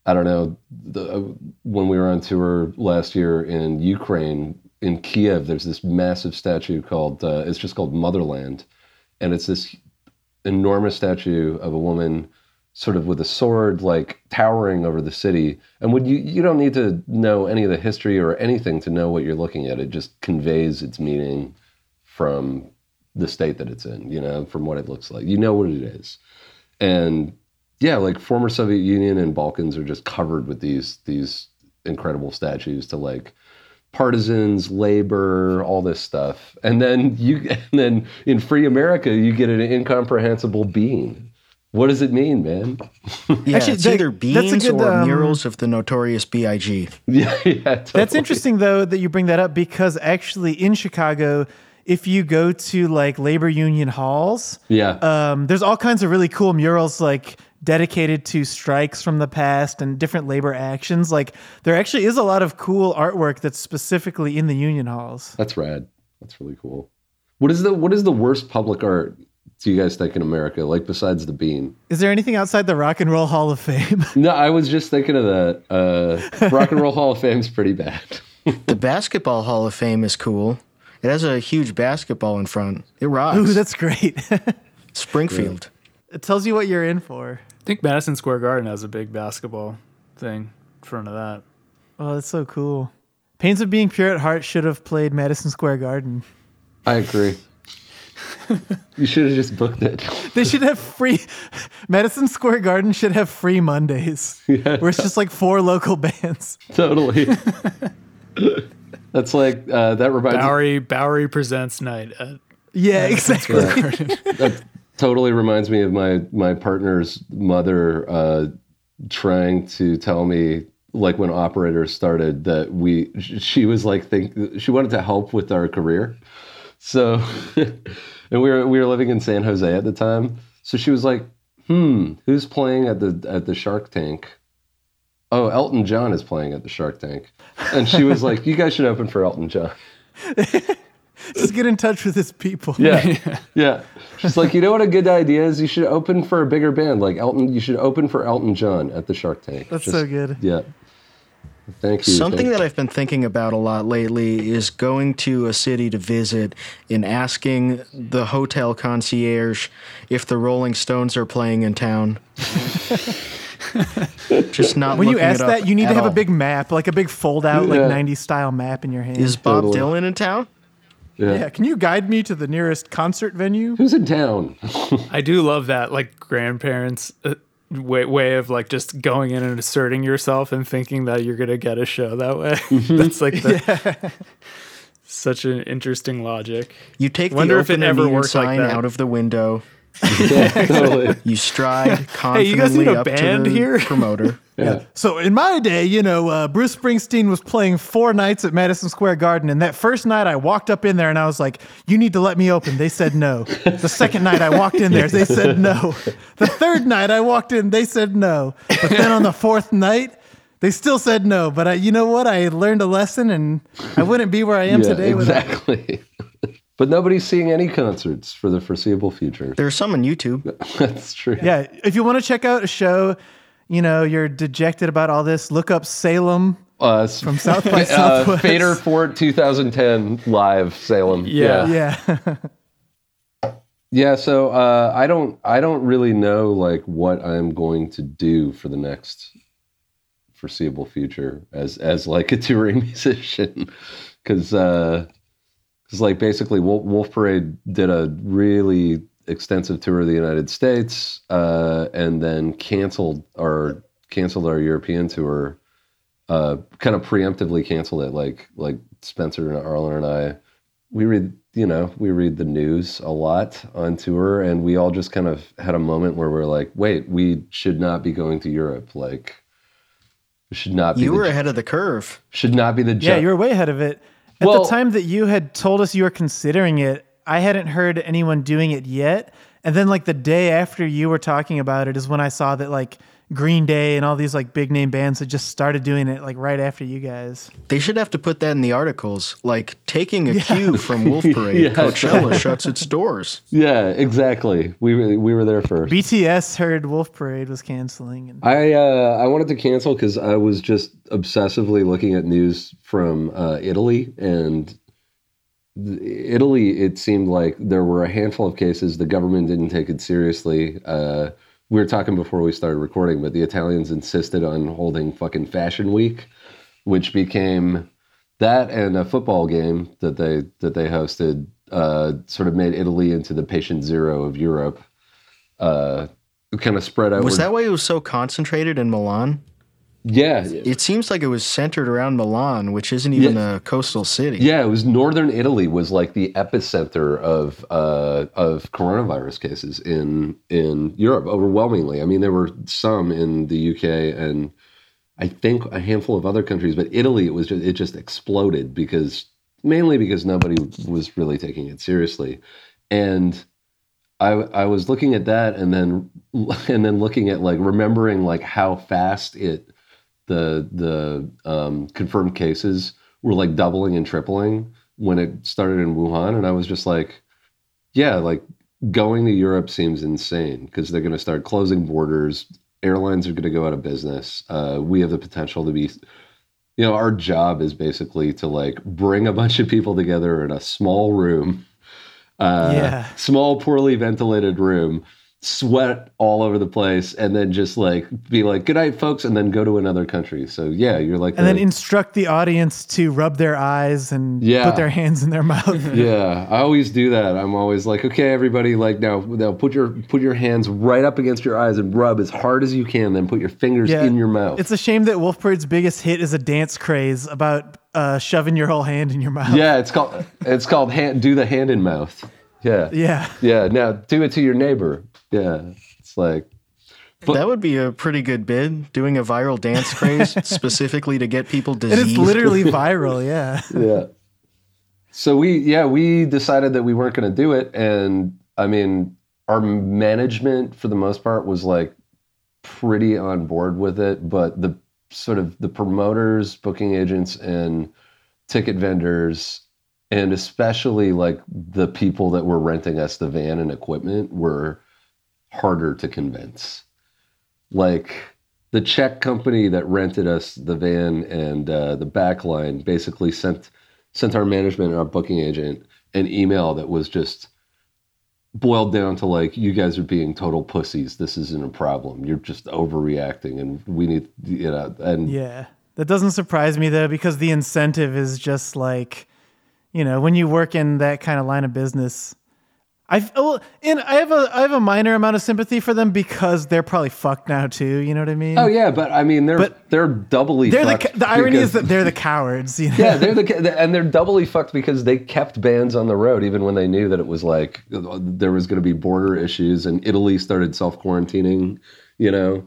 I don't know, the, uh, when we were on tour last year in Ukraine in Kiev, there's this massive statue called uh, it's just called Motherland, and it's this enormous statue of a woman sort of with a sword like towering over the city. And would you you don't need to know any of the history or anything to know what you're looking at. It just conveys its meaning from the state that it's in you know from what it looks like. You know what it is. And yeah like former soviet union and balkans are just covered with these these incredible statues to like partisans labor all this stuff. And then you [laughs] and then in free america you get an incomprehensible being what does it mean man Yeah, Actually, it's that- either that's a beans good, or um, murals of the notorious B.I.G. [laughs] yeah, yeah That's interesting though that you bring that up because actually in Chicago, if you go to like labor union halls, yeah um, there's all kinds of really cool murals like dedicated to strikes from the past and different labor actions. Like there actually is a lot of cool artwork that's specifically in the union halls. That's rad. That's really cool. What is the what is the worst public art do you guys think in America? Like besides the bean? Is there anything outside the Rock and Roll Hall of Fame? [laughs] No, I was just thinking of that. Uh, Rock and Roll Hall of Fame's pretty bad. [laughs] The Basketball Hall of Fame is cool. It has a huge basketball in front. It rocks. Ooh, that's great. [laughs] Springfield. it tells you what you're in for. I think Madison Square Garden has a big basketball thing in front of that. Oh, that's so cool. Pains of Being Pure at Heart should have played Madison Square Garden. I agree. You should have just booked it. [laughs] They should have free. Madison Square Garden should have free Mondays, where it's just like four local bands. [laughs] totally. [laughs] That's like uh, that reminds Bowery Bowery presents night at Yeah, exactly. that totally reminds me of my my partner's mother uh, trying to tell me like when operators started that we she was like think she wanted to help with our career so and we were we were living in San Jose at the time so she was like hmm who's playing at the at the Shark Tank oh Elton John is playing at the Shark Tank and she was like you guys should open for Elton John [laughs] Just get in touch with his people. [laughs] Yeah. yeah. She's like, you know what a good idea is? You should open for a bigger band like Elton. You should open for Elton John at the Shark Tank. That's Just- so good. Yeah. Thank you. Something Thank- that I've been thinking about a lot lately is going to a city to visit and asking the hotel concierge if the Rolling Stones are playing in town. [laughs] Just not When you ask it up that, you need to at have a big map, like a big fold out, like 90s style map in your hand. Is Bob Totally. Dylan in town? Yeah. Yeah, can you guide me to the nearest concert venue? Who's in town? I do love that, like grandparents' uh, way, way of like just going in and asserting yourself and thinking that you're gonna get a show that way. [laughs] Mm-hmm. That's like the, such an interesting logic. You take Wonder the if it open ever and worked like that. out of the window. [laughs] yeah, totally. You stride Hey, confidently you guys need a up band to the here? [laughs] promoter. Yeah. So in my day, you know, uh, Bruce Springsteen was playing four nights at Madison Square Garden, and that first night I walked up in there and I was like, "You need to let me open." They said no. The second night I walked in there, they said no. The third night I walked in, they said no. But then on the fourth night, they still said no. But I, you know what? I learned a lesson, and I wouldn't be where I am Yeah, today without. Exactly. but nobody's seeing any concerts for the foreseeable future. There's some on YouTube. [laughs] That's true. Yeah, if you want to check out a show, you know, you're dejected about all this, look up Salem. Uh, [laughs] From South by [laughs] uh, Southwest. Fader Fort 2010 live Salem. Yeah. Yeah. Yeah, so uh, I don't I don't really know like what I'm going to do for the next foreseeable future as as like a touring musician because because like basically Wolf, Wolf Parade did a really extensive tour of the United States uh, and then canceled our canceled our European tour uh, kind of preemptively canceled it like like Spencer and Arlen and I we read you know we read the news a lot on tour and we all just kind of had a moment where we're like wait we should not be going to europe like we should not be You the, were ahead of the curve. should not be the Yeah, you were way ahead of it. At Well- the time that you had told us you were considering it, I hadn't heard anyone doing it yet. And then like the day after you were talking about it is when I saw that like Green Day and all these like big name bands had just started doing it like right after you guys. They should have to put that in the articles, like taking a cue from Wolf [laughs] Parade. Yeah. Coachella shuts its doors. yeah exactly we were, we were there first BTS heard Wolf Parade was canceling and I uh, I wanted to cancel because I was just obsessively looking at news from uh, Italy and Italy. It seemed like there were a handful of cases. The government didn't take it seriously. Uh, we were talking before we started recording, but the Italians insisted on holding fucking Fashion Week, which became that and a football game that they that they hosted. Uh, sort of made Italy into the patient zero of Europe. Uh, kind of spread out. Was that why it was so concentrated in Milan? Yeah, It seems like it was centered around Milan, which isn't even a coastal city. Yeah, it was northern Italy was like the epicenter of uh, of coronavirus cases in in Europe overwhelmingly. I mean, there were some in the UK and I think a handful of other countries, but Italy it was just, it just exploded because mainly because nobody was really taking it seriously, and I I was looking at that and then [laughs] and then looking at like remembering like how fast it the the um, confirmed cases were like doubling and tripling when it started in Wuhan, and I was just like, yeah, like going to Europe seems insane because they're going to start closing borders. Airlines are going to go out of business. Uh, we have the potential to be, you know, our job is basically to like bring a bunch of people together in a small room, uh, Yeah. small, poorly ventilated room, sweat all over the place, and then just like be like, "Good night, folks," and then go to another country. So yeah, you're like, and then instruct the audience to rub their eyes and Yeah. put their hands in their mouth. [laughs] yeah, I always do that. I'm always like, okay, everybody, like now, now put your put your hands right up against your eyes and rub as hard as you can. Then put your fingers Yeah. in your mouth. It's a shame that Wolf Parade's biggest hit is a dance craze about uh, shoving your whole hand in your mouth. yeah, it's called it's called hand. Do the hand in mouth. Yeah, Yeah. yeah. Now do it to your neighbor. Yeah, it's like that would be a pretty good bid, doing a viral dance craze [laughs] specifically to get people And diseased. it's literally [laughs] viral. Yeah. yeah. So we yeah we decided that we weren't going to do it, and I mean our management for the most part was like pretty on board with it, but the sort of the promoters, booking agents, and ticket vendors, and especially like the people that were renting us the van and equipment were harder to convince. Like the Czech company that rented us the van and uh, the backline basically sent sent our management and our booking agent an email that was just boiled down to like you guys are being total pussies this isn't a problem you're just overreacting and we need you know and Yeah. That doesn't surprise me though, because the incentive is just like, you know, when you work in that kind of line of business, I well, and I have a I have a minor amount of sympathy for them because they're probably fucked now too. You know what I mean? Oh yeah, but I mean they're But they're doubly. They're the fucked ca- the irony is that they're the cowards. You know? yeah, they're the and they're doubly fucked because they kept bands on the road even when they knew that it was like there was going to be border issues and Italy started self quarantining, you know,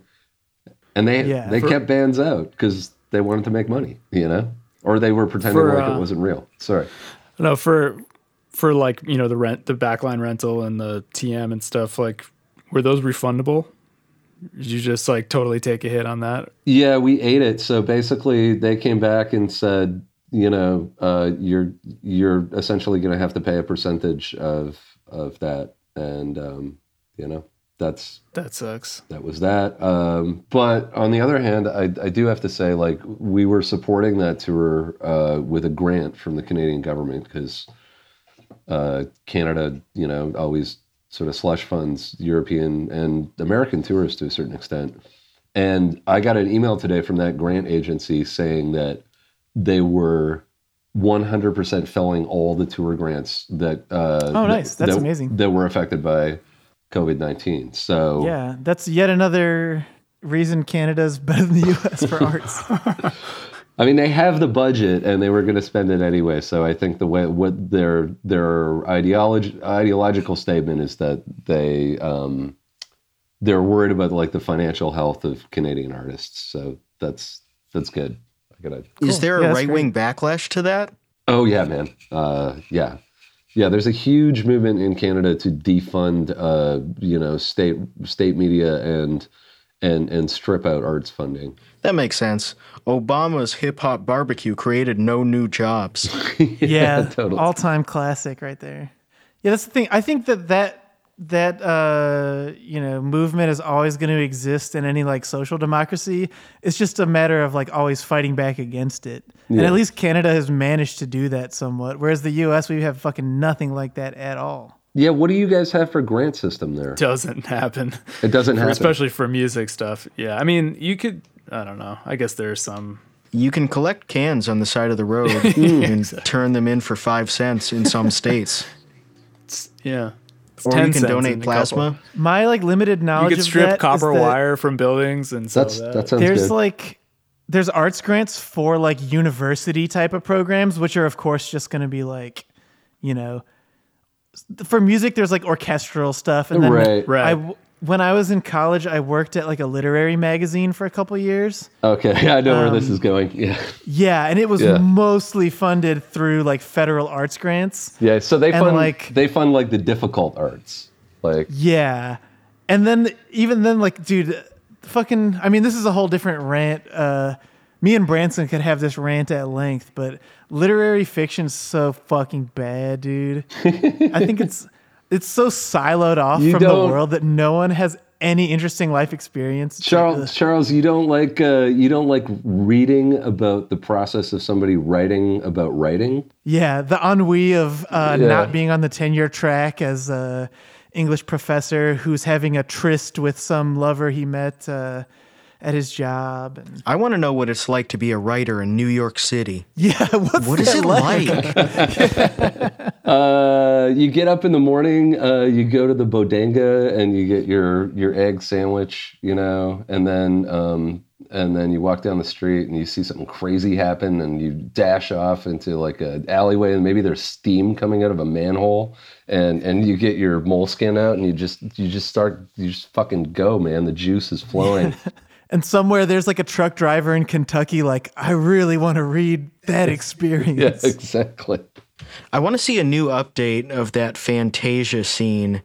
and they Yeah. they For- kept bands out because they wanted to make money, you know, or they were pretending For, like uh, it wasn't real. Sorry. No, for for like you know the rent, the backline rental, and the TM and stuff. Like, were those refundable? Did you just like totally take a hit on that? Yeah, we ate it. So basically, they came back and said, you know, uh, you're you're essentially going to have to pay a percentage of of that, and um, you know, that's That sucks. that was that. Um, but on the other hand, I, I do have to say, like, we were supporting that tour uh, with a grant from the Canadian government because uh, Canada, you know, always sort of slush funds European and American tourists to a certain extent. And I got an email today from that grant agency saying that they were 100% filling all the tour grants that. Uh, Oh, nice. That's that- amazing. That were affected by COVID 19. So. Yeah, that's yet another reason Canada's better than the U.S. for [laughs] arts. [laughs] I mean, they have the budget, and they were going to spend it anyway. So I think the way what their their ideology ideological statement is that they um, they're worried about like the financial health of Canadian artists. So that's that's good. I gotta. Is there a that's right wing backlash to that? Oh yeah, man. Uh, yeah, yeah. There's a huge movement in Canada to defund, uh, you know, state state media and and and strip out arts funding. That makes sense. Obama's hip hop barbecue created no new jobs. [laughs] yeah, totally. all time classic right there. Yeah, that's the thing. I think that that that uh, you know movement is always going to exist in any like social democracy. It's just a matter of like always fighting back against it. And at least Canada has managed to do that somewhat, whereas the U.S. we have fucking nothing like that at all. Yeah. What do you guys have for grant system there? Doesn't happen, It doesn't happen. especially for music stuff. Yeah, I mean, you could. I don't know. I guess there's some. You can collect cans on the side of the road [laughs] and turn them in for five cents in some [laughs] states. Yeah. It's Or 10 you can donate plasma. My like limited You knowledge could of strip copper that wire from buildings and sell That's that. that sounds There's good. like there's arts grants for like university type of programs, which are of course just going to be like, you know, for music. There's like orchestral stuff, and then Right. Right. I w- when I was in college, I worked at like a literary magazine for a couple years. Okay, yeah, [laughs] I know where this Um, is going. Yeah, Yeah, and it was Yeah. mostly funded through like federal arts grants. yeah. So they And, fund like- they fund like the difficult arts, like Yeah. And then even then like dude, fucking I mean this is a whole different rant. Uh me and Branson could have this rant at length, but literary fiction's so fucking bad, dude. [laughs] I think it's it's so siloed off You from the world that no one has any interesting life experience. Charles. Charles, you don't like uh, you don't like reading about the process of somebody writing about writing. Yeah, the ennui of uh, Yeah. not being on the tenure track as a English professor who's having a tryst with some lover he met uh, at his job. And I want to know what it's like to be a writer in New York City. yeah, [laughs] what's What is that it like? [laughs] Uh, you get up in the morning, uh, you go to the bodega, and you get your your egg sandwich, you know, and then um, and then you walk down the street and you see something crazy happen, and you dash off into like an alleyway, and maybe there's steam coming out of a manhole, and and you get your moleskin out, and you just you just start you just fucking go, man. The juice is flowing. [laughs] And somewhere there's like a truck driver in Kentucky, like, I really want to read that [laughs] experience. yeah, experience. exactly. I want to see a new update of that Fantasia scene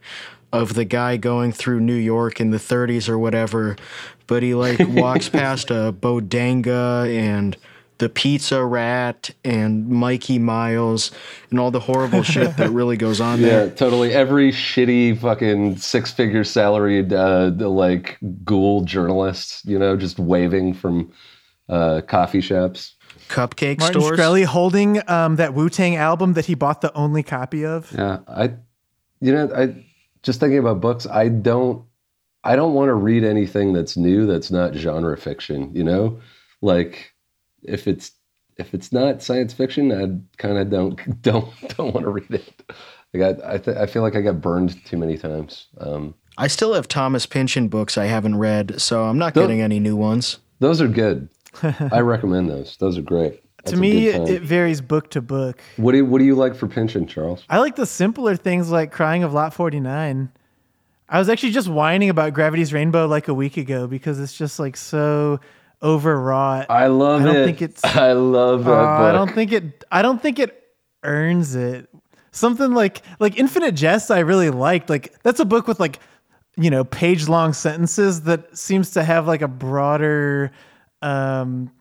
of the guy going through New York in the 30s or whatever, but he like walks [laughs] past a bodega and the pizza rat and Mikey Miles and all the horrible [laughs] shit that really goes on there. Yeah, totally. Every shitty fucking six figure salaried uh, like ghoul journalist, you know, just waving from uh, coffee shops. Cupcake Martin stores. Shkreli holding um, that Wu Tang album that he bought the only copy of. Yeah, I, you know, I just thinking about books. I don't, I don't want to read anything that's new that's not genre fiction. You know, like if it's if it's not science fiction, I kind of [laughs] don't don't don't want to read it. I got I th- I feel like I got burned too many times. Um, I still have Thomas Pynchon books I haven't read, so I'm not Don't- getting any new ones. those are good. [laughs] I recommend those. Those are great. That's to me, it varies book to book. what do you, what do you like for Pynchon, Charles? I like the simpler things like Crying of Lot 49. I was actually just whining about Gravity's Rainbow like a week ago because it's just like so overwrought. I love I don't it. think it's- [laughs] I love that Uh, book. I don't think it. I don't think it earns it. Something like like Infinite Jest, I really liked. Like that's a book with like you know page long sentences that seems to have like a broader um,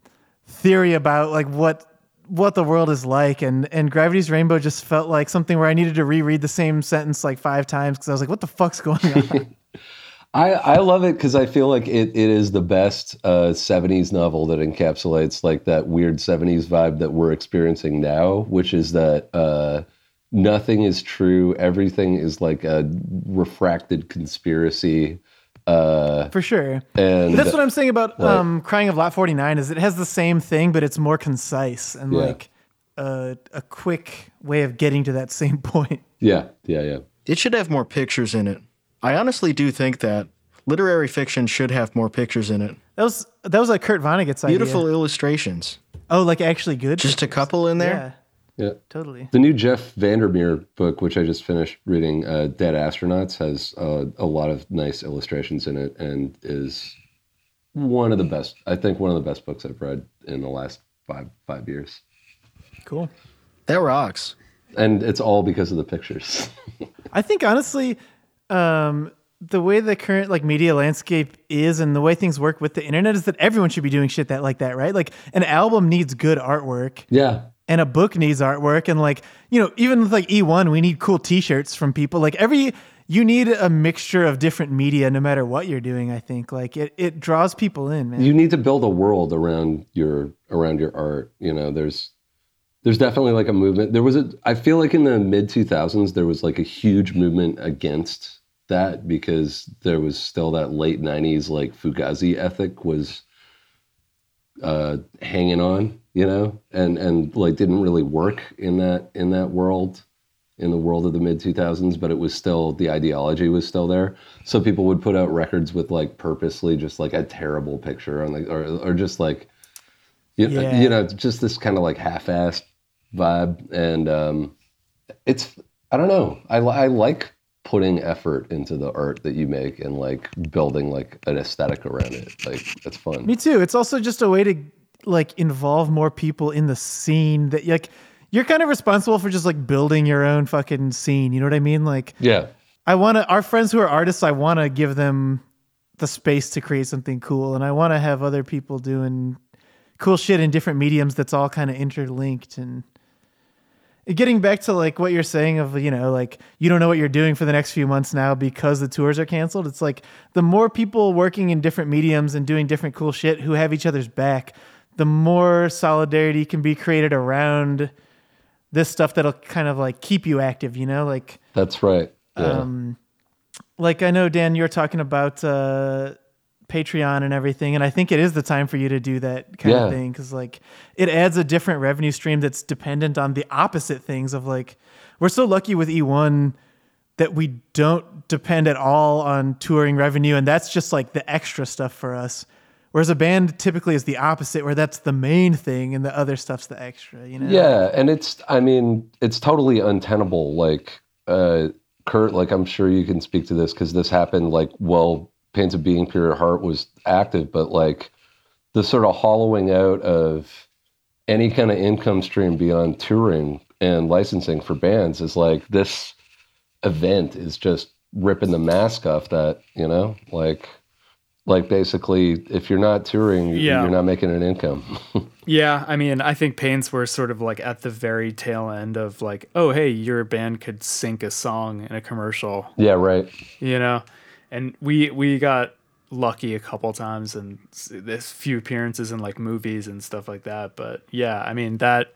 theory about like what what the world is like and and gravity's rainbow just felt like something where i needed to reread the same sentence like five times because i was like what the fuck's going on [laughs] I, I love it because I feel like it, it is the best uh, 70s novel that encapsulates like that weird 70s vibe that we're experiencing now, which is that uh, nothing is true. Everything is like a refracted conspiracy. Uh, for sure and that's what i'm saying about um, crying of lot 49 is it has the same thing but it's more concise and Yeah. like uh, a quick way of getting to that same [laughs] point yeah, yeah, yeah. It should have more pictures in it. I honestly do think that literary fiction should have more pictures in it. that was that was like kurt vonnegut's idea Beautiful illustrations. oh like actually good Just a couple in there. yeah Yeah. totally The new Jeff Vandermeer book, which I just finished reading, uh, Dead Astronauts, has uh, a lot of nice illustrations in it and is one of the best. I think one of the best books I've read in the last five five years, cool That rocks. and it's all because of the pictures. [laughs] I think honestly, um, the way the current like media landscape is and the way things work with the internet is that everyone should be doing shit that like that, right? Like an album needs good artwork yeah, and a book needs artwork and like, you know, even with like E1, we need cool t-shirts from people. Like every you need a mixture of different media no matter what you're doing, I think. Like it it draws people in, man. you need to build a world around your around your art. You know, there's there's definitely like a movement. There was a I feel like in the mid 2000s there was like a huge movement against that because there was still that late 90s like Fugazi ethic was uh hanging on, you know, and and like didn't really work in that in that world in the world of the mid 2000s but it was still the ideology was still there. So people would put out records with like purposely just like a terrible picture on like or, or just like you, Yeah. you know just this kind of like half-assed vibe. And um it's i don't know. I, I like putting effort into the art that you make and like building like an aesthetic around it like that's fun Me too. It's also just a way to like involve more people in the scene that like you're kind of responsible for just like building your own fucking scene. You know what I mean? Like yeah I want to our friends who are artists, I want to give them the space to create something cool and I want to have other people doing cool shit in different mediums that's all kind of interlinked and getting back to like what you're saying of you know like you don't know what you're doing for the next few months now because the tours are canceled it's like the more people working in different mediums and doing different cool shit who have each other's back the more solidarity can be created around this stuff that'll kind of like keep you active you know like that's right yeah. um, like I know Dan, you're talking about uh, Patreon and everything, and I think it is the time for you to do that kind Yeah. of thing because like it adds a different revenue stream that's dependent on the opposite things of like we're so lucky with E1 that we don't depend at all on touring revenue, and that's just like the extra stuff for us. Whereas a band typically is the opposite, where that's the main thing and the other stuff's the extra. You know? Yeah, and it's I mean, it's totally untenable. Like uh Kurt, like I'm sure you can speak to this because this happened like well, Pains of Being Pure at Heart was active, but like the sort of hollowing out of any kind of income stream beyond touring and licensing for bands is like this event is just ripping the mask off that, you know? Like like basically if you're not touring, Yeah. you're not making an income. [laughs] Yeah, I mean, I think Pains were sort of like at the very tail end of like, oh, hey, your band could sync a song in a commercial, yeah, right. you know, and we we got lucky a couple times and this few appearances in like movies and stuff like that. But yeah, I mean that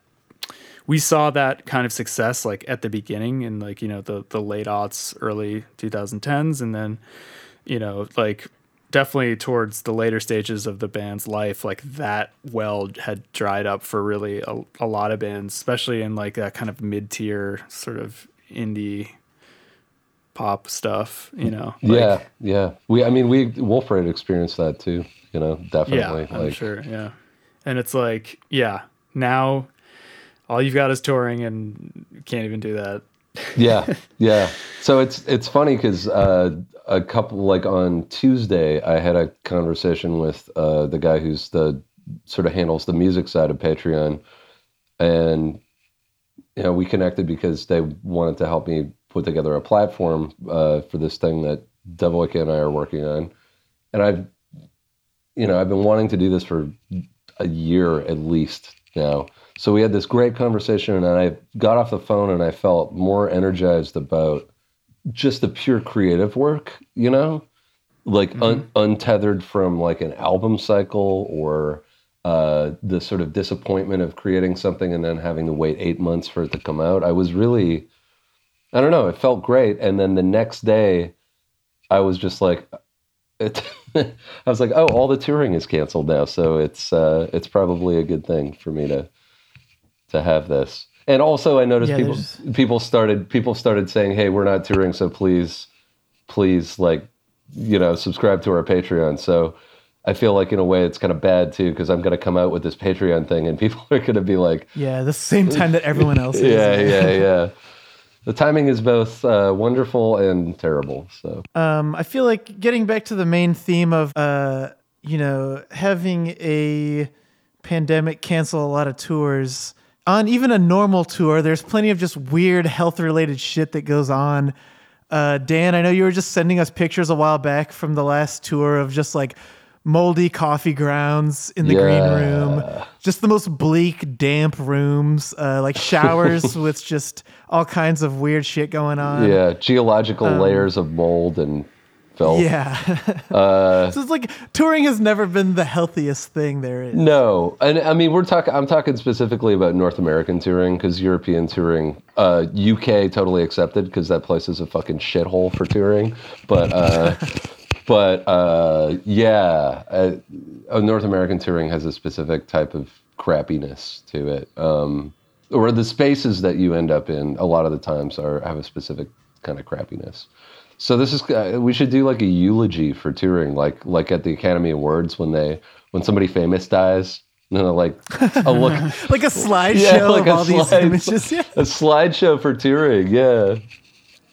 we saw that kind of success like at the beginning in like you know the the late aughts, early 2010s, and then you know like definitely towards the later stages of the band's life, like that well had dried up for really a, a lot of bands, especially in like that kind of mid tier sort of indie pop stuff, you know? Like, yeah, yeah. We, I mean, we Wolf Parade experienced that too. You know, definitely. Yeah, I'm sure. Yeah, and it's like, yeah, now all you've got is touring, and you can't even do that. yeah, [laughs] yeah. So it's it's funny because uh, a couple like on Tuesday, I had a conversation with uh, the guy who's the sort of handles the music side of Patreon, and you know we connected because they wanted to help me put together a platform uh, for this thing that Devojka and I are working on, and I've you know I've been wanting to do this for a year at least now. So we had this great conversation, and I got off the phone, and I felt more energized about just the pure creative work, you know, like mm-hmm. un- untethered from like an album cycle or uh, the sort of disappointment of creating something and then having to wait eight months for it to come out. I was really, I don't know, it felt great. And then the next day, I was just like, it, [laughs] I was like, oh, all the touring is canceled now, so it's uh, it's probably a good thing for me to to have this. And also, I noticed yeah, people there's... people started people started saying, "Hey, we're not touring, so please, please, like, you know, subscribe to our Patreon." So I feel like in a way it's kind of bad too because I'm going to come out with this Patreon thing, and [laughs] people are going to be like, "Yeah, the same time that everyone else is." [laughs] yeah, yeah, yeah. The timing is both uh, wonderful and terrible. So, um, I feel like getting back to the main theme of, uh, you know, having a pandemic cancel a lot of tours on even a normal tour, there's plenty of just weird health related shit that goes on. Uh, Dan, I know you were just sending us pictures a while back from the last tour of just like moldy coffee grounds in the yeah. green room, just the most bleak, damp rooms, uh, like [laughs] showers with just all kinds of weird shit going on. Yeah, geological um, layers of mold and filth. Yeah. uh, [laughs] so it's like touring has never been the healthiest thing there is. No, and I mean we're talking. I'm talking specifically about North American touring because European touring, uh, UK totally accepted because that place is a fucking shithole for touring. But uh, [laughs] but uh, yeah, uh, North American touring has a specific type of crappiness to it. Um, or the spaces that you end up in a lot of the times are have a specific kind of crappiness. So this is uh, we should do like a eulogy for touring, like like at the Academy Awards when they when somebody famous dies. You know, like a look [laughs] like a slideshow yeah, like of all slide, these images. Yeah. A slideshow for touring, yeah.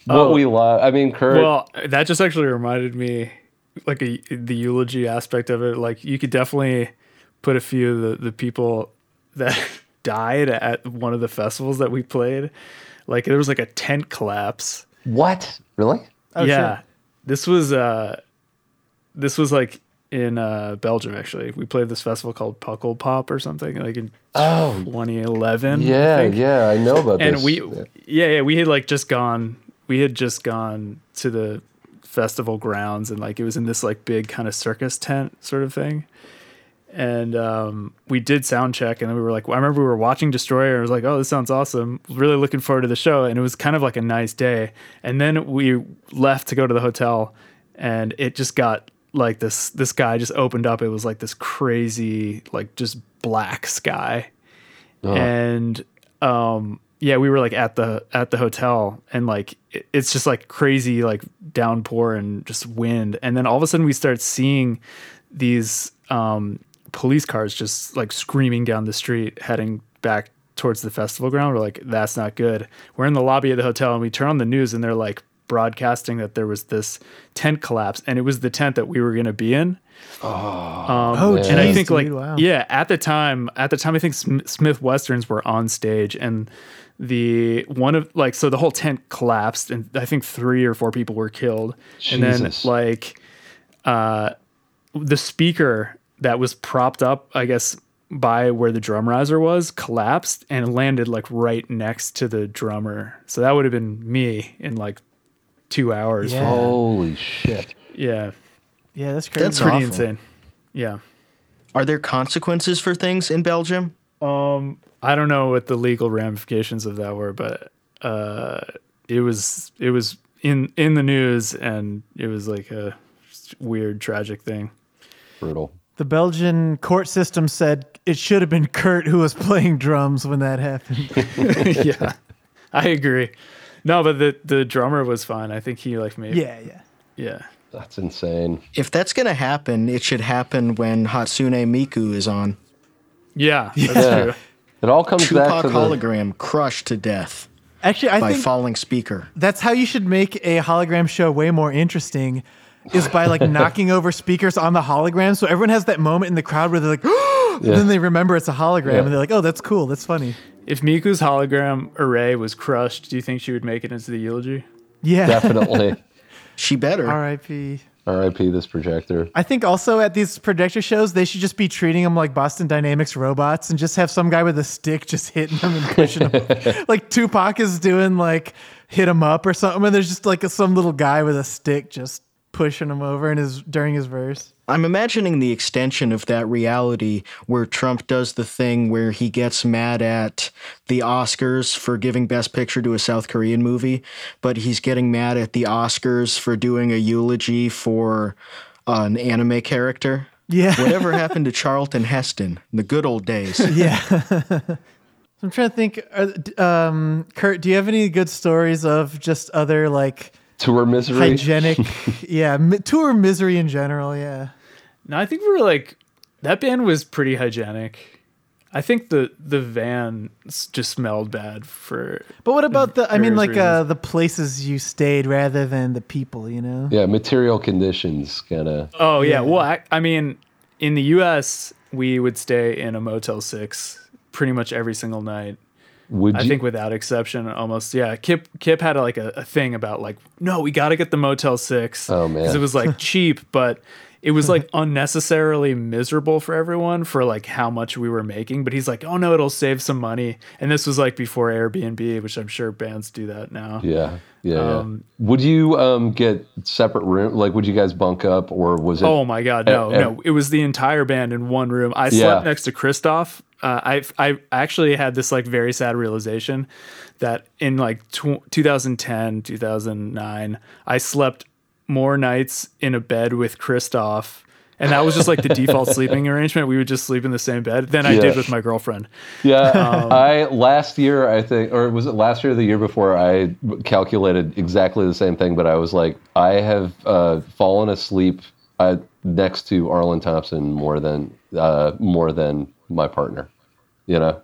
What oh, we love. I mean, Kurt. Well, that just actually reminded me, like a, the eulogy aspect of it. Like you could definitely put a few of the, the people that [laughs] died at one of the festivals that we played. Like there was like a tent collapse. What? Really? Oh, yeah, sure. this was uh, this was like in uh, Belgium actually. We played this festival called Pukkelpop or something like in oh 2011. Yeah, I yeah, I know about and this. And we yeah, yeah, we had like just gone we had just gone to the festival grounds and like it was in this like big kind of circus tent sort of thing. And um, we did sound check and we were like i remember we were watching destroyer and I was like oh this sounds awesome. Really looking forward to the show and it was kind of like a nice day. And then we left to go to the hotel and it just got like this this guy just opened up. It was like this crazy like just black sky. Oh. and um yeah we were like at the at the hotel and like it, it's just like crazy like downpour and just wind and then all of a sudden we start seeing these um police cars just like screaming down the street heading back towards the festival ground. We're like, that's not good. We're in the lobby of the hotel and we turn on the news and they're like broadcasting that there was this tent collapse and it was the tent that we were going to be in. Oh, um, oh geez, and I think dude, like wow. yeah, at the time, at the time, I think Smith Westerns were on stage and the one of like so the whole tent collapsed and I think three or four people were killed, Jesus. and then like uh, the speaker that was propped up, I guess, by where the drum riser was collapsed and landed like right next to the drummer. So that would have been me in like two hours. Yeah. Holy shit. Yeah. Yeah, that's crazy. That's pretty awful. insane. Yeah. Are there consequences for things in Belgium? Um, I don't know what the legal ramifications of that were, but uh, it was it was in in the news, and it was like a weird, tragic thing. Brutal. The Belgian court system said it should have been Kurt who was playing drums when that happened. [laughs] yeah, I agree. No, but the the drummer was fine. I think he like made. yeah, yeah. yeah. That's insane. If that's gonna happen, it should happen when Hatsune Miku is on. Yeah, that's Yeah. true. It all comes back Tupac to the hologram crushed to death Actually, I by think falling speaker. that's how you should make a hologram show way more interesting is by like [laughs] knocking over speakers on the hologram so everyone has that moment in the crowd where they're like [gasps] and then they remember it's a hologram Yeah. and they're like oh that's cool that's funny If Miku's hologram array was crushed, do you think she would make it into the eulogy? yeah definitely [laughs] She better. r.i.p R.I.P. this projector. i think also at these projector shows they should just be treating them like boston dynamics robots and just have some guy with a stick just hitting them and pushing them [laughs] like tupac is doing like hit him up or something and there's just like some little guy with a stick just pushing him over in his during his verse I'm imagining the extension of that reality where Trump does the thing where he gets mad at the Oscars for giving Best Picture to a South Korean movie, but he's getting mad at the Oscars for doing a eulogy for uh, an anime character. yeah Whatever [laughs] happened to Charlton Heston? In the good old days. [laughs] Yeah. [laughs] I'm trying to think. uh, Um, Kurt, do you have any good stories of just other like Tour misery. hygienic, yeah, mi- tour misery in general? Yeah. No, I think we were like that band was pretty hygienic. I think the the van just smelled bad for. But what about the? I mean, Various like uh, the places you stayed rather than the people. You know. Yeah, material conditions kind of. Oh yeah, well I, I mean, in the U.S. we would stay in a Motel Six pretty much every single night. Would I you? think without exception, almost yeah. Kip Kip had like a, a thing about like, no, we got to get the Motel Six. Oh, man. because it was like [laughs] cheap, but it was like [laughs] unnecessarily miserable for everyone for like how much we were making. But he's like, oh no, it'll save some money. And this was like before Airbnb, which I'm sure bands do that now. yeah, yeah, Um, yeah. Would you um get separate room? Like, would you guys bunk up, or was it? Oh my god, no, eh. no! It was the entire band in one room. I Yeah. slept next to Christoph. Uh, I I actually had this like very sad realization that in like tw- 2010, 2009, I slept more nights in a bed with Christoph. And that was just like the default [laughs] sleeping arrangement. We would just sleep in the same bed than I Yeah. did with my girlfriend. Yeah, Um, I last year I think, or was it last year or the year before? I calculated exactly the same thing, but I was like, I have uh, fallen asleep uh, next to Arlen Thompson more than uh, more than my partner. You know,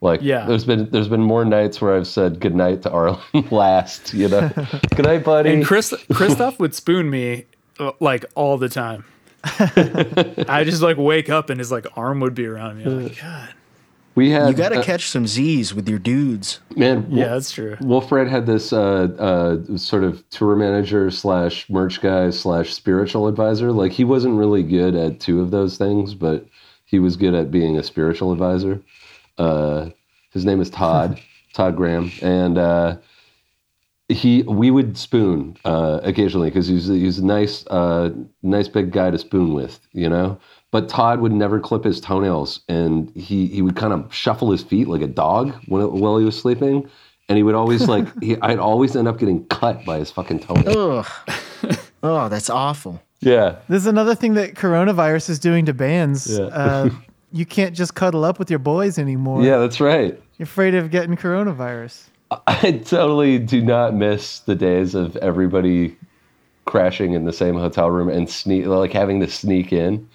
like Yeah. there's been there's been more nights where I've said good night to Arlen [laughs] last. You know, [laughs] good night, buddy. And Chris Christoph would [laughs] spoon me uh, like all the time. I just like wake up and his like arm would be around me. I'm like, God, we had You got to uh, catch some Z's with your dudes. man. yeah, that's true. Wilfred had this uh, uh, sort of tour manager slash merch guy slash spiritual advisor. Like he wasn't really good at two of those things, but he was good at being a spiritual advisor. Uh, his name is Todd, [laughs] Todd Graham, and uh, he we would spoon uh, occasionally because he's he's a nice uh, nice big guy to spoon with, you know. But Todd would never clip his toenails, and he he would kind of shuffle his feet like a dog when, while he was sleeping, and he would always like [laughs] he, I'd always end up getting cut by his fucking toenail. Ugh. [laughs] oh, that's awful. Yeah, This is another thing that coronavirus is doing to bands. Yeah. Uh, you can't just cuddle up with your boys anymore. yeah, that's right. You're afraid of getting coronavirus. I totally do not miss the days of everybody crashing in the same hotel room and sneak like having to sneak in.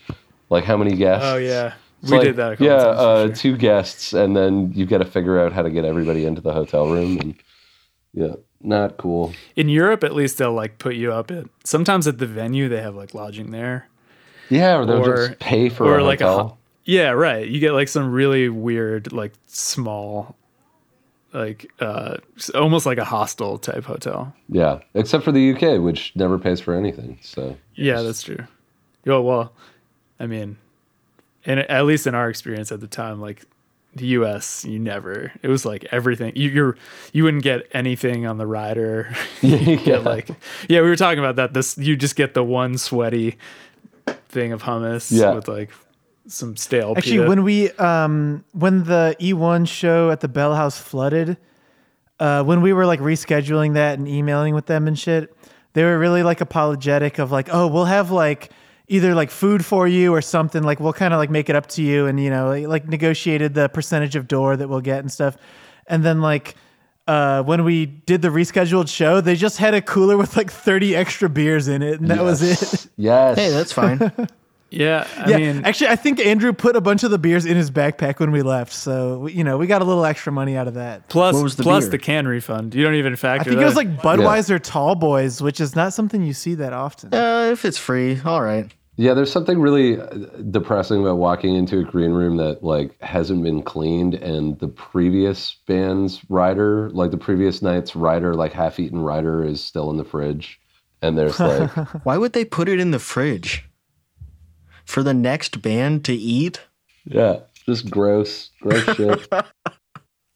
Like how many guests? Oh yeah, It's we like, did that. A couple yeah, times for uh, sure. two guests, and then you've got to figure out how to get everybody into the hotel room. And yeah, not cool. In Europe, at least they'll like put you up at sometimes at the venue they have like lodging there, Yeah, or they'll Or- just pay for or a like a hotel. Yeah, right. You get like some really weird, like small, like uh, almost like a hostel type hotel. yeah, except for the UK, which never pays for anything. So Yeah, that's true. Oh well, I mean, and at least in our experience at the time, like the U.S., you never. It was like everything. You you're you wouldn't get anything on the rider. [laughs] you get like yeah, we were talking about that. This you just get the one sweaty thing of hummus Yeah. with like some stale. Actually, pita. when we um when the E1 show at the Bell House flooded, uh when we were like rescheduling that and emailing with them and shit, they were really like apologetic of like, oh, we'll have like either like food for you or something. Like we'll kind of like make it up to you, and you know, like, like negotiated the percentage of door that we'll get and stuff. And then like uh, when we did the rescheduled show, they just had a cooler with like 30 extra beers in it, and that was it. Yes. Hey, that's fine. [laughs] Yeah, I yeah, mean, actually, I think Andrew put a bunch of the beers in his backpack when we left, so we- you know we got a little extra money out of that. plus What was the plus beer? the can refund. You don't even factor. I think it was like Budweiser Tall Boys, which is not something you see that often. uh, if it's free, all right. Yeah, there's something really uh, depressing about walking into a green room that like hasn't been cleaned, and the previous band's rider, like the previous night's rider, like half-eaten rider, is still in the fridge, and there's like, [laughs] Why would they put it in the fridge? For the next band to eat? yeah, just gross, gross [laughs] shit.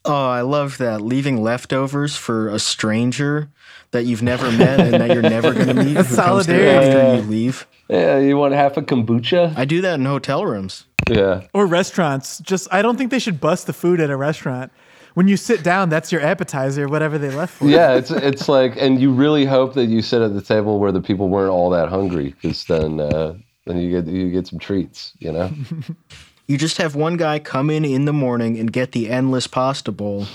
Oh, I love that. Leaving leftovers for a stranger that you've never met and that you're never going to meet who comes there solidarity. after you leave. Yeah, you want half a kombucha? I do that in hotel rooms. Yeah, Or restaurants. Just I don't think they should bust the food at a restaurant. When you sit down, that's your appetizer, whatever they left for. yeah. It's it's like, and you really hope that you sit at the table where the people weren't all that hungry, because then uh, then you get you get some treats, you know. [laughs] You just have one guy come in in the morning and get the endless pasta bowl,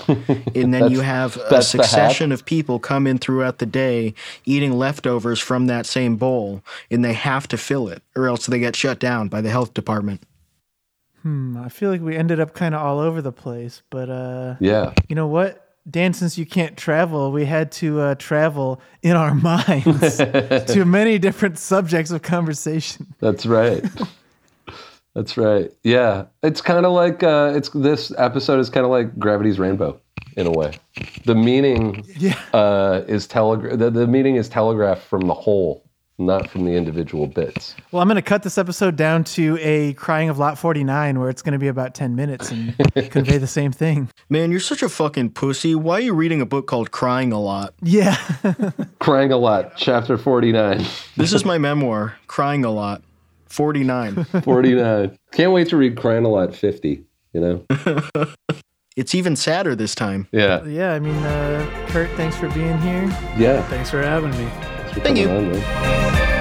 and then you [laughs] have a that's the hack. succession of people come in throughout the day eating leftovers from that same bowl, and they have to fill it, or else they get shut down by the health department. Hmm, I feel like we ended up kind of all over the place, but uh, Yeah. you know what? Dan, since you can't travel, we had to uh, travel in our [laughs] minds [laughs] to many different subjects of conversation. That's right. That's right. Yeah, it's kind of like uh, it's this episode is kind of like Gravity's Rainbow in a way. The meaning Yeah. uh, is telegra- the, the meaning is telegraphed from the whole, not from the individual bits. Well, I'm going to cut this episode down to a crying of lot 49 where it's going to be about 10 minutes and [laughs] convey the same thing. Man, you're such a fucking pussy. Why are you reading a book called Crying a Lot? Yeah. [laughs] Crying a lot, chapter 49. This is my memoir, Crying a Lot, 49. [laughs] 49. Can't wait to read Crying a Lot 50, you know? It's even sadder this time. Yeah. yeah. I mean, uh, Kurt, thanks for being here. Yeah. Thanks for having me. Thank you.